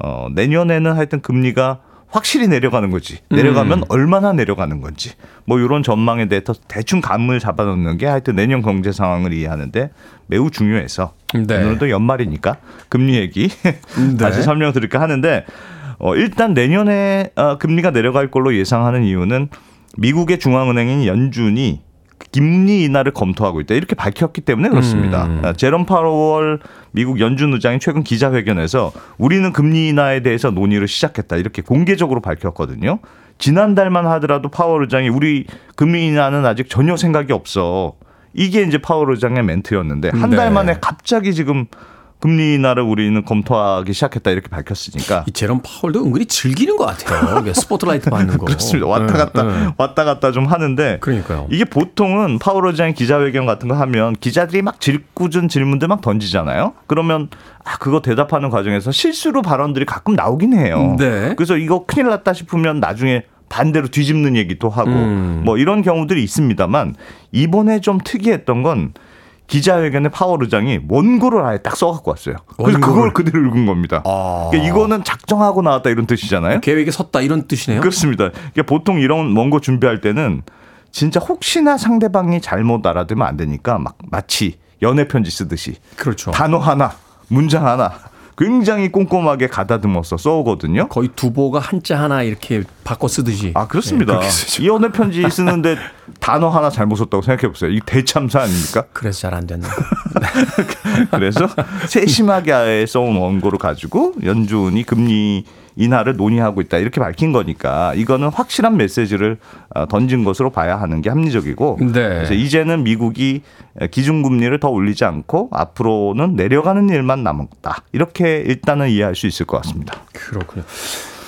어 내년에는 하여튼 금리가 확실히 내려가는 거지 내려가면 음. 얼마나 내려가는 건지 뭐 이런 전망에 대해서 대충 감을 잡아놓는 게 하여튼 내년 경제 상황을 이해하는데 매우 중요해서 네. 오늘도 연말이니까 금리 얘기 다시 설명드릴까 하는데 어, 일단 내년에 어, 금리가 내려갈 걸로 예상하는 이유는 미국의 중앙은행인 연준이 금리 인하를 검토하고 있다 이렇게 밝혔기 때문에 그렇습니다. 음. 아, 제롬 파월 미국 연준 의장이 최근 기자회견에서 우리는 금리 인하에 대해서 논의를 시작했다 이렇게 공개적으로 밝혔거든요. 지난달만 하더라도 파월 의장이 우리 금리 인하는 아직 전혀 생각이 없어. 이게 이제 파월 의장의 멘트였는데 한달 네. 만에 갑자기 지금 금리 인하를 우리는 검토하기 시작했다 이렇게 밝혔으니까 이 제롬 파월도 은근히 즐기는 것 같아요. 스포트라이트 받는 *laughs* 거. 그렇습니다. 왔다 갔다 네, 네. 왔다 갔다 좀 하는데 그러니까요. 이게 보통은 파월 의장이 기자회견 같은 거 하면 기자들이 막 질꾸준 질문들 막 던지잖아요. 그러면 아 그거 대답하는 과정에서 실수로 발언들이 가끔 나오긴 해요. 네. 그래서 이거 큰일 났다 싶으면 나중에 반대로 뒤집는 얘기도 하고 음. 뭐 이런 경우들이 있습니다만 이번에 좀 특이했던 건 기자회견에 파월 의장이 원고를 아예 딱 써갖고 왔어요. 그래서 원고를. 그걸 그대로 읽은 겁니다. 아. 그러니까 이거는 작정하고 나왔다 이런 뜻이잖아요. 계획에 섰다 이런 뜻이네요. 그렇습니다. 그러니까 보통 이런 원고 준비할 때는 진짜 혹시나 상대방이 잘못 알아들으면 안 되니까 막 마치 연애 편지 쓰듯이 그렇죠. 단어 하나, 문장 하나 굉장히 꼼꼼하게 가다듬어서 써오거든요. 거의 두보가 한자 하나 이렇게 바꿔 쓰듯이. 아 그렇습니다. 네. 이 연애 편지 쓰는데 단어 하나 잘못 썼다고 생각해 보세요. 이 대참사 아닙니까? *laughs* 그래서 잘 안 됐나. *laughs* 그래서 세심하게 써온 원고를 가지고 연준이 금리 인하를 논의하고 있다 이렇게 밝힌 거니까 이거는 확실한 메시지를 어, 던진 것으로 봐야 하는 게 합리적이고 네. 그래서 이제는 미국이 기준금리를 더 올리지 않고 앞으로는 내려가는 일만 남았다 이렇게 일단은 이해할 수 있을 것 같습니다. 그렇군요.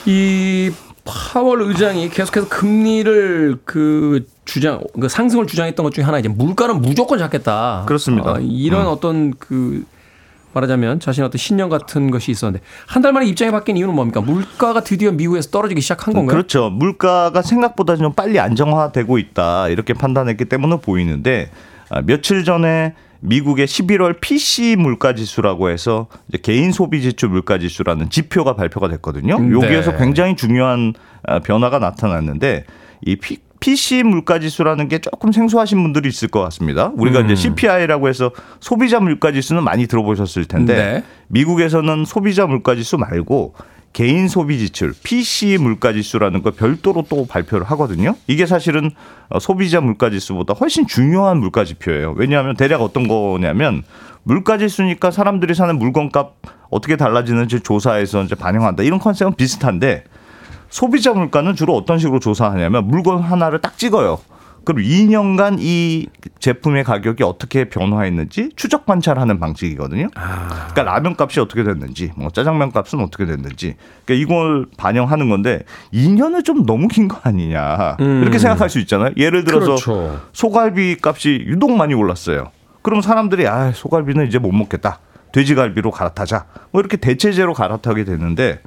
이 파월 의장이 계속해서 금리를 그 주장, 그 상승을 주장했던 것 중에 하나 이제 물가는 무조건 잡겠다. 그렇습니다. 어, 이런 음. 어떤 그 말하자면 자신의 어떤 신념 같은 것이 있었는데 한 달 만에 입장이 바뀐 이유는 뭡니까? 물가가 드디어 미국에서 떨어지기 시작한 건가요? 그렇죠. 물가가 생각보다 좀 빨리 안정화되고 있다 이렇게 판단했기 때문에 보이는데 아, 며칠 전에 미국의 11월 PC 물가 지수라고 해서 이제 개인 소비 지출 물가 지수라는 지표가 발표가 됐거든요. 네. 여기에서 굉장히 중요한 아, 변화가 나타났는데 이 P, PC 물가 지수라는 게 조금 생소하신 분들이 있을 것 같습니다. 우리가 음. 이제 CPI라고 해서 소비자 물가 지수는 많이 들어보셨을 텐데 네. 미국에서는 소비자 물가 지수 말고 개인 소비 지출 PC 물가 지수라는 걸 별도로 또 발표를 하거든요. 이게 사실은 어, 소비자 물가 지수보다 훨씬 중요한 물가 지표예요. 왜냐하면 대략 어떤 거냐면 물가 지수니까 사람들이 사는 물건값 어떻게 달라지는지 조사해서 이제 반영한다. 이런 컨셉은 비슷한데 소비자 물가는 주로 어떤 식으로 조사하냐면 물건 하나를 딱 찍어요. 그럼 2년간 이 제품의 가격이 어떻게 변화했는지 추적 관찰하는 방식이거든요. 그러니까 라면 값이 어떻게 됐는지, 뭐 짜장면 값은 어떻게 됐는지, 그러니까 이걸 반영하는 건데 2년은 좀 너무 긴 거 아니냐 음. 이렇게 생각할 수 있잖아요. 예를 들어서 그렇죠. 소갈비 값이 유독 많이 올랐어요. 그럼 사람들이 아 소갈비는 이제 못 먹겠다. 돼지갈비로 갈아타자. 뭐 이렇게 대체제로 갈아타게 되는데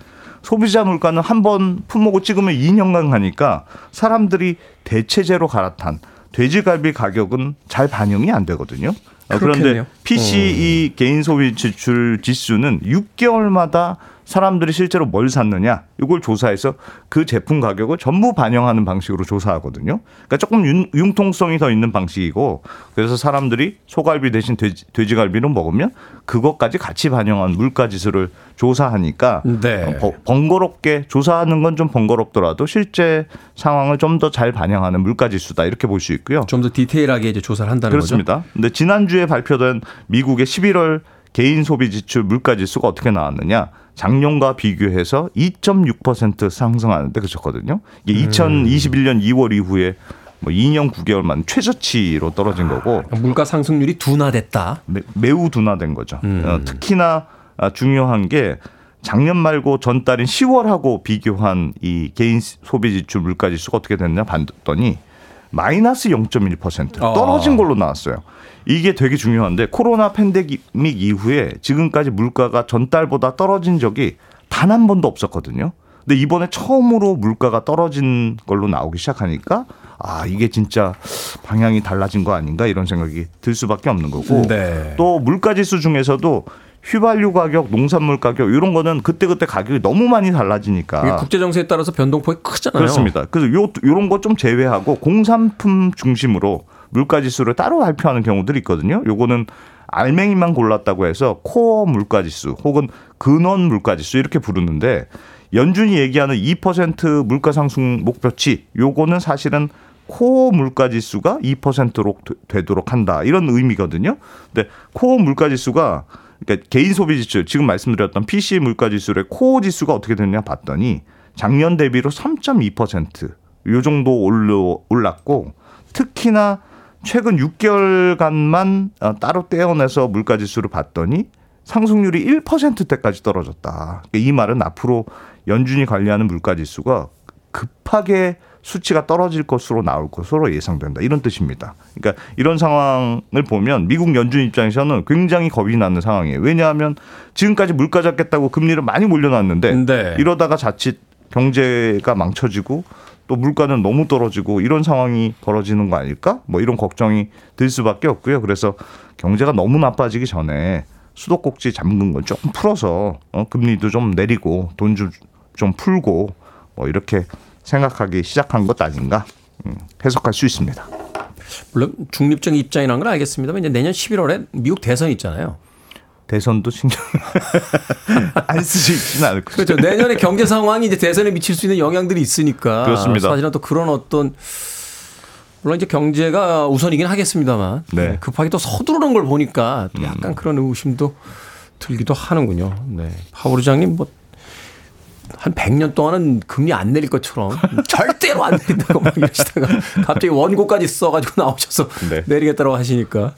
소비자 물가는 한 번 품목을 찍으면 2년간 가니까 사람들이 대체제로 갈아탄 돼지갈비 가격은 잘 반영이 안 되거든요. 어, 그렇겠네요. 그런데 PC 이 개인 소비 지출 지수는 6개월마다 사람들이 실제로 뭘 샀느냐 이걸 조사해서 그 제품 가격을 전부 반영하는 방식으로 조사하거든요. 그러니까 조금 융, 융통성이 더 있는 방식이고 그래서 사람들이 소갈비 대신 돼지, 돼지갈비를 먹으면 그것까지 같이 반영한 물가 지수를 조사하니까 네. 어, 버- 번거롭게 조사하는 건 좀 번거롭더라도 실제 상황을 좀 더 잘 반영하는 물가 지수다 이렇게 볼 수 있고요. 좀 더 디테일하게 이제 조사를 한다는 그렇습니다. 근데 지난주에 발표된 미국의 11월 개인 소비 지출 물가 지수가 어떻게 나왔느냐? 작년과 비교해서 2.6% 상승하는데 그쳤거든요. 이게 2021년 2월 이후에 뭐 2년 9개월 만 최저치로 떨어진 거고 거죠. 물가 상승률이 둔화됐다. 매, 매우 둔화된 거죠. 음. 어, 특히나 아, 중요한 게 작년 말고 전달인 10월하고 비교한 이 개인 소비 지출 물가 지수가 어떻게 됐냐 봤더니 마이너스 0.1% 아. 떨어진 걸로 나왔어요. 이게 되게 중요한데 코로나 팬데믹 이후에 지금까지 물가가 전달보다 떨어진 적이 단 한 번도 없었거든요. 근데 이번에 처음으로 물가가 떨어진 걸로 나오기 시작하니까 아 이게 진짜 방향이 달라진 거 아닌가 이런 생각이 들 수밖에 없는 거고 네. 또 물가 지수 중에서도 휘발유 가격, 농산물 가격 이런 거는 그때 그때 가격이 너무 많이 달라지니까 국제 정세에 따라서 변동폭이 크잖아요. 그렇습니다. 그래서 요 요런 거 좀 제외하고 공산품 중심으로 물가 지수를 따로 발표하는 경우들이 있거든요. 요거는 알맹이만 골랐다고 해서 코어 물가 지수 혹은 근원 물가 지수 이렇게 부르는데 연준이 얘기하는 2% 물가 상승 목표치 요거는 사실은 코어 물가 지수가 2%로 되도록 한다. 이런 의미거든요. 근데 코어 물가 지수가 그러니까 개인 소비 지출 지금 말씀드렸던 PCE 물가 지수의 코어 지수가 어떻게 됐냐 봤더니 작년 대비로 3.2%요 정도 올라 올랐고 특히나 최근 6개월간만 어, 따로 떼어내서 물가 지수를 봤더니 상승률이 1%대까지 떨어졌다. 그러니까 이 말은 앞으로 연준이 관리하는 물가 지수가 급하게 수치가 떨어질 것으로 나올 것으로 예상된다. 이런 뜻입니다. 그러니까 이런 상황을 보면 미국 연준 입장에서는 굉장히 겁이 나는 상황이에요. 왜냐하면 지금까지 물가 잡겠다고 금리를 많이 몰려놨는데 네. 이러다가 자칫 경제가 망쳐지고 또 물가는 너무 떨어지고 이런 상황이 벌어지는 거 아닐까? 뭐 이런 걱정이 들 수밖에 없고요. 그래서 경제가 너무 나빠지기 전에 수도꼭지 잠근 건 조금 풀어서 어, 금리도 좀 내리고 돈좀좀 풀고 뭐 이렇게 생각하기 시작한 것 아닌가 음, 해석할 수 있습니다. 물론 중립적인 입장이라는 건 알겠습니다만 이제 내년 11월에 미국 대선이 있잖아요. 대선도 신경 *laughs* 안 있지는 않을 거죠. 그렇죠. 내년에 경제 상황이 이제 대선에 미칠 수 있는 영향들이 있으니까 그렇습니다. 사실은 또 그런 어떤 물론 이제 경제가 우선이긴 하겠습니다만 네. 급하게 또 서두르는 걸 보니까 또 약간 그런 의심도 들기도 하는군요. 네. 파월 의장님 뭐 한 100년 동안은 금리 안 내릴 것처럼 *laughs* 절대로 안 내린다고 막 이러시다가 갑자기 원고까지 써가지고 나오셔서 네. 내리겠다고 하시니까.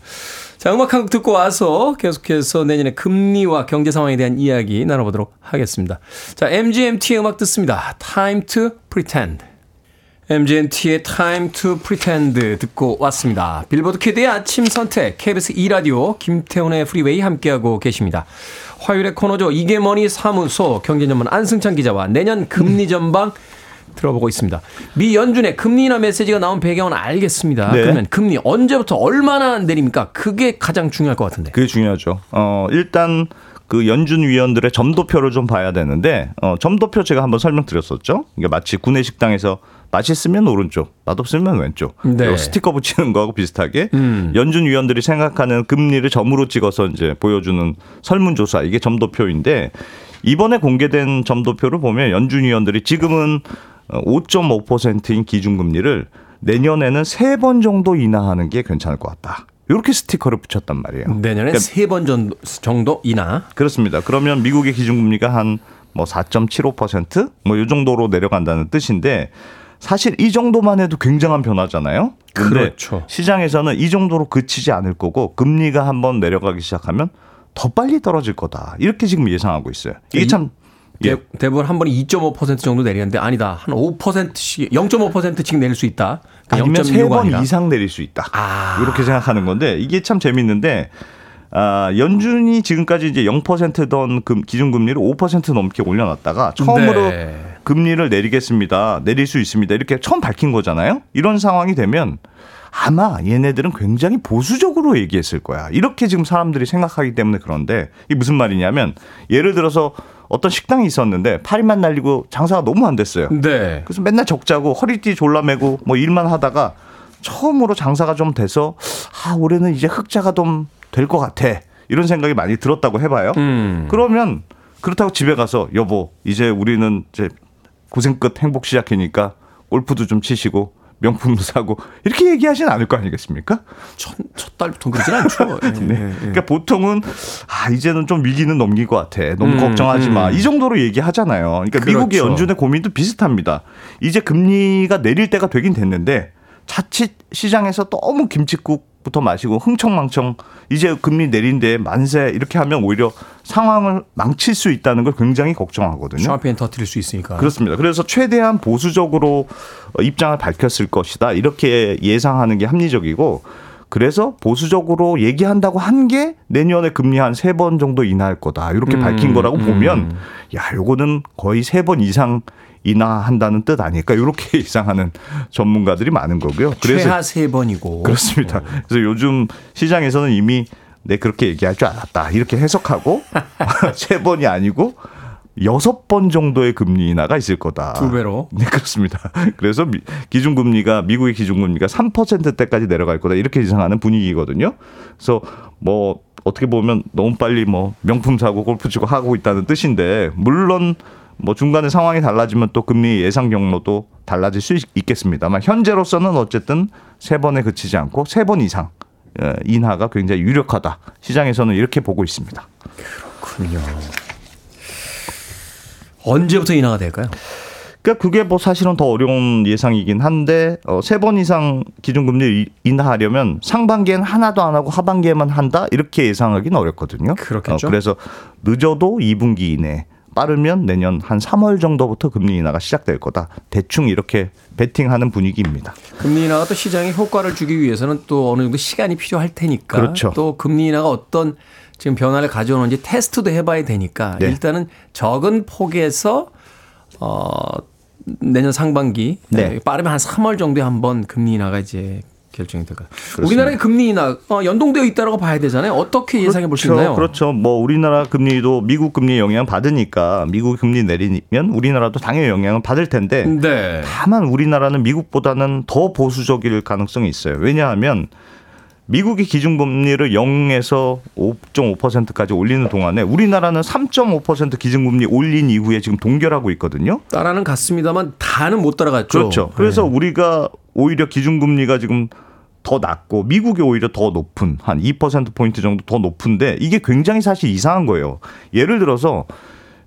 자, 음악 한 곡 듣고 와서 계속해서 내년에 금리와 경제 상황에 대한 이야기 나눠보도록 하겠습니다. 자, MGMT의 음악 듣습니다. Time to Pretend. MGMT의 Time to Pretend 듣고 왔습니다. 빌보드 키드의 아침 선택, KBS 2라디오, 김태훈의 프리웨이 함께하고 계십니다. 화요일의 코너죠. 이게 뭐니 사무소 경제전문 안승찬 기자와 내년 금리 전망 들어보고 있습니다. 미 연준의 금리 인하 메시지가 나온 배경은 알겠습니다. 네. 그러면 금리 언제부터 얼마나 내립니까? 그게 가장 중요할 것 같은데. 그게 중요하죠. 어, 일단 그 연준 위원들의 점도표를 좀 봐야 되는데 어, 점도표 제가 한번 설명드렸었죠. 이게 마치 구내 식당에서 맛있으면 오른쪽, 맛없으면 왼쪽. 네. 요 스티커 붙이는 거하고 비슷하게 음. 연준 위원들이 생각하는 금리를 점으로 찍어서 이제 보여주는 설문조사 이게 점도표인데 이번에 공개된 점도표를 보면 연준 위원들이 지금은 5.5%인 기준금리를 내년에는 세 번 정도 인하하는 게 괜찮을 것 같다. 이렇게 스티커를 붙였단 말이에요. 내년에 그러니까 세번 정도, 정도 인하. 그렇습니다. 그러면 미국의 기준금리가 한 뭐 4.75%뭐 이 정도로 내려간다는 뜻인데 사실 이 정도만 해도 굉장한 변화잖아요. 그렇죠. 시장에서는 이 정도로 그치지 않을 거고 금리가 한번 내려가기 시작하면 더 빨리 떨어질 거다. 이렇게 지금 예상하고 있어요. 이게 참 예. 대, 대부분 한 번에 2.5% 정도 내리는데 아니다. 한 5%씩 0.5%씩 내릴 수 있다. 그러니까 아니면 0.16세 번. 이상 내릴 수 있다. 아. 이렇게 생각하는 건데 이게 참 재밌는데 아, 연준이 지금까지 이제 0%던 금, 기준금리를 5% 넘게 올려놨다가 처음으로 네. 금리를 내리겠습니다. 내릴 수 있습니다. 이렇게 처음 밝힌 거잖아요. 이런 상황이 되면 아마 얘네들은 굉장히 보수적으로 얘기했을 거야. 이렇게 지금 사람들이 생각하기 때문에 그런데 이게 무슨 말이냐면 예를 들어서 어떤 식당이 있었는데 파리만 날리고 장사가 너무 안 됐어요. 네. 그래서 맨날 적자고 허리띠 졸라매고 뭐 일만 하다가 처음으로 장사가 좀 돼서 아 올해는 이제 흑자가 좀 될 것 같아 이런 생각이 많이 들었다고 해봐요. 음. 그러면 그렇다고 집에 가서 여보 이제 우리는 이제 고생 끝 행복 시작이니까 골프도 좀 치시고 명품도 사고 이렇게 얘기하진 않을 거 아니겠습니까? 첫, 첫 달부터 그러진 않죠. *laughs* 예, 네. 예, 예. 그러니까 보통은 아 이제는 좀 위기는 넘긴 것 같아. 너무 음, 걱정하지 마. 음. 이 정도로 얘기하잖아요. 그러니까 미국의 그렇죠. 연준의 고민도 비슷합니다. 이제 금리가 내릴 때가 되긴 됐는데 자칫 시장에서 너무 김치국 부터 마시고 흥청망청 이제 금리 내린데 만세 이렇게 하면 오히려 상황을 망칠 수 있다는 걸 굉장히 걱정하거든요. 샴페인 터트릴 수 있으니까. 그렇습니다. 그래서 최대한 보수적으로 어, 입장을 밝혔을 것이다. 이렇게 예상하는 게 합리적이고 그래서 보수적으로 얘기한다고 한 게 내년에 금리 한 세 번 정도 인하할 거다. 이렇게 음, 밝힌 거라고 음. 보면 야, 요거는 거의 세 번 이상 인하한다는 뜻 아닐까? 이렇게 *laughs* 예상하는 전문가들이 많은 거고요. 그래서 최하 세 번이고. 그렇습니다. 그래서 요즘 시장에서는 이미 내 그렇게 얘기할 줄 알았다. 이렇게 해석하고 *laughs* *laughs* 세 번이 아니고 여섯 번 정도의 금리 인하가 있을 거다. 두 배로. 네, 그렇습니다. 그래서 미- 기준금리가 미국의 기준금리가 3%대까지 내려갈 거다. 이렇게 예상하는 분위기거든요. 그래서 뭐 어떻게 보면 너무 빨리 뭐 명품 사고 골프 치고 하고 있다는 뜻인데 물론 뭐 중간에 상황이 달라지면 또 금리 예상 경로도 달라질 수 있- 있겠습니다만 현재로서는 어쨌든 세 번에 그치지 않고 세 번 이상 어, 인하가 굉장히 유력하다. 시장에서는 이렇게 보고 있습니다. 그렇군요. 언제부터 인하가 될까요? 그러니까 그게 뭐 사실은 더 어려운 예상이긴 한데 어, 세 번 이상 기준금리 인하하려면 상반기엔 하나도 안 하고 하반기에만 한다 이렇게 예상하기는 어렵거든요. 그렇겠죠. 어, 그래서 늦어도 2분기 이내 빠르면 내년 한 3월 정도부터 금리 인하가 시작될 거다. 대충 이렇게 베팅하는 분위기입니다. 금리 인하가 또 시장에 효과를 주기 위해서는 또 어느 정도 시간이 필요할 테니까 그렇죠. 또 금리 인하가 어떤 지금 변화를 가져오는지 테스트도 해봐야 되니까 네. 일단은 적은 폭에서 어 내년 상반기 네. 네, 빠르면 한 3월 정도에 한번 금리 인하가 이제 결정이 될 거예요. 우리나라의 금리 인하 어, 연동되어 있다라고 봐야 되잖아요. 어떻게 예상해 볼수 그렇죠. 있나요? 그렇죠. 뭐 우리나라 금리도 미국 금리 영향 받으니까 미국 금리 내리면 우리나라도 당연히 영향을 받을 텐데 네. 다만 우리나라는 미국보다는 더 보수적일 가능성이 있어요. 왜냐하면 미국이 기준금리를 0에서 5.5%까지 올리는 동안에 우리나라는 3.5% 기준금리 올린 이후에 지금 동결하고 있거든요. 따라는 갔습니다만 다는 못 따라갔죠. 그렇죠. 그래서 네. 우리가 오히려 기준금리가 지금 더 낮고 미국이 오히려 더 높은 한 2% 포인트 정도 더 높은데 이게 굉장히 사실 이상한 거예요. 예를 들어서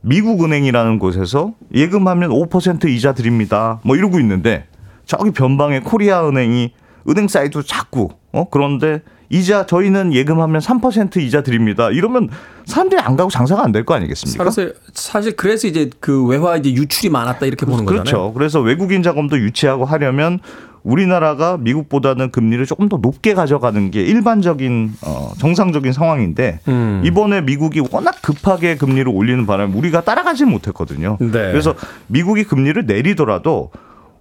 미국 은행이라는 곳에서 예금하면 5% 이자 드립니다. 뭐 이러고 있는데 저기 변방에 코리아 은행이 은행 사이트 자꾸 어 그런데 이자 저희는 예금하면 3% 이자 드립니다. 이러면 사람들이 안 가고 장사가 안 될 거 아니겠습니까? 그래서 사실 그래서 이제 그 외화 이제 유출이 많았다 이렇게 보는 거잖아요. 그렇죠. 그래서 외국인 자금도 유치하고 하려면 우리나라가 미국보다는 금리를 조금 더 높게 가져가는 게 일반적인 어, 정상적인 상황인데 음. 이번에 미국이 워낙 급하게 금리를 올리는 바람에 우리가 따라가지 못했거든요. 네. 그래서 미국이 금리를 내리더라도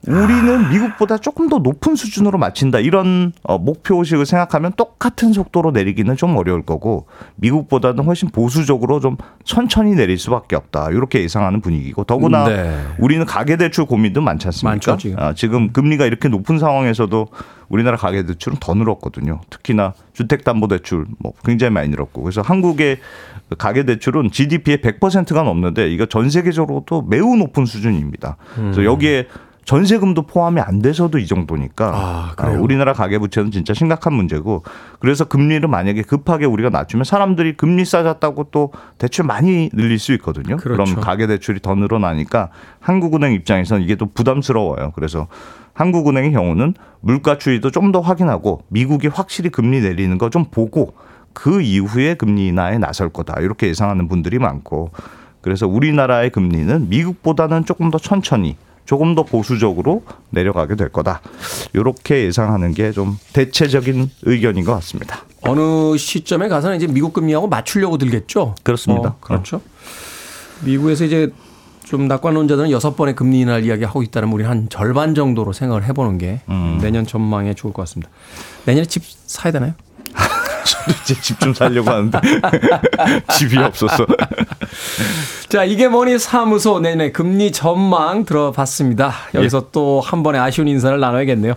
우리는 미국보다 조금 더 높은 수준으로 맞춘다 이런 어, 목표 의식을 생각하면 똑같은 속도로 내리기는 좀 어려울 거고 미국보다는 훨씬 보수적으로 좀 천천히 내릴 수밖에 없다 이렇게 예상하는 분위기고 더구나 네. 우리는 가계대출 고민도 많지 않습니까? 많죠, 지금. 아, 지금 금리가 이렇게 높은 상황에서도 우리나라 가계대출은 더 늘었거든요. 특히나 주택담보대출 뭐 굉장히 많이 늘었고 그래서 한국의 가계대출은 GDP의 100%가 넘는데 이거 전 세계적으로도 매우 높은 수준입니다. 음. 그래서 여기에 전세금도 포함이 안 돼서도 이 정도니까 아? 아, 우리나라 가계부채는 진짜 심각한 문제고 그래서 금리를 만약에 급하게 우리가 낮추면 사람들이 금리 싸졌다고 또 대출 많이 늘릴 수 있거든요. 그렇죠. 그럼 가계 대출이 더 늘어나니까 한국은행 입장에서는 이게 또 부담스러워요. 그래서 한국은행의 경우는 물가 추이도 좀 더 확인하고 미국이 확실히 금리 내리는 거 좀 보고 그 이후에 금리 인하에 나설 거다 이렇게 예상하는 분들이 많고 그래서 우리나라의 금리는 미국보다는 조금 더 천천히 조금 더 보수적으로 내려가게 될 거다. 이렇게 예상하는 게 좀 대체적인 의견인 것 같습니다. 어느 시점에 가서는 이제 미국 금리하고 맞추려고 들겠죠. 그렇습니다. 어, 그렇죠. 미국에서 이제 좀 낙관론자들은 여섯 번의 금리 인하를 이야기 하고 있다는 우리 한 절반 정도로 생각을 해보는 게 음. 내년 전망에 좋을 것 같습니다. 내년에 집 사야 되나요? 이제 집 좀 살려고 하는데 *laughs* 집이 없어서. *laughs* 자, 이게 뭐니 사무소 내년에 금리 전망 들어봤습니다. 여기서 예. 또한 번의 아쉬운 인사를 나눠야겠네요.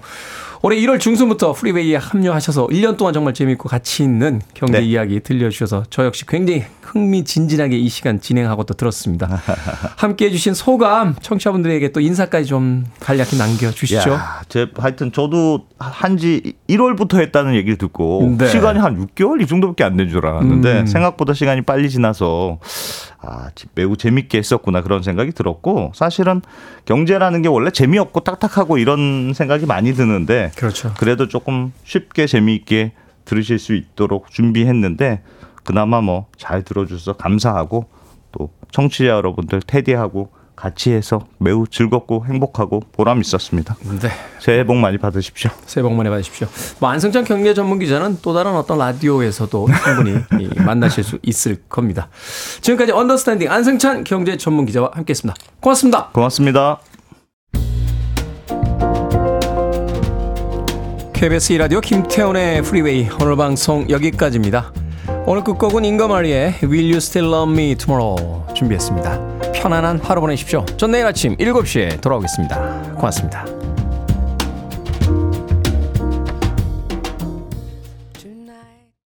올해 1월 중순부터 프리웨이에 합류하셔서 1년 동안 정말 재미있고 가치 있는 경제 네. 이야기 들려주셔서 저 역시 굉장히 흥미진진하게 이 시간 진행하고 또 들었습니다. *laughs* 함께 해주신 소감 청취자분들에게 또 인사까지 좀 간략히 남겨주시죠. 야, 제 하여튼 저도 한지 1월부터 했다는 얘기를 듣고 네. 시간이 한 6개월 이 정도밖에 안 된 줄 알았는데 음. 생각보다 시간이 빨리 지나서 아, 매우 재밌게 했었구나 그런 생각이 들었고 사실은 경제라는 게 원래 재미없고 딱딱하고 이런 생각이 많이 드는데 그렇죠. 그래도 조금 쉽게 재미있게 들으실 수 있도록 준비했는데 그나마 뭐 잘 들어주셔서 감사하고 또 청취자 여러분들 테디하고 같이 해서 매우 즐겁고 행복하고 보람 있었습니다. 네. 새해 복 많이 받으십시오. 새해 복 많이 받으십시오. 뭐 안승찬 경제 전문 기자는 또 다른 어떤 라디오에서도 충분히 이 만나실 수 있을 겁니다. 지금까지 언더스탠딩 안승찬 경제 전문 기자와 함께했습니다. 고맙습니다. 고맙습니다. KBS 2라디오 김태훈의 프리웨이 오늘 방송 여기까지입니다. 오늘 끝곡은 잉거마리의 Will You Still Love Me Tomorrow 준비했습니다. 편안한 하루 보내십시오. 전 내일 아침 7시에 돌아오겠습니다. 고맙습니다.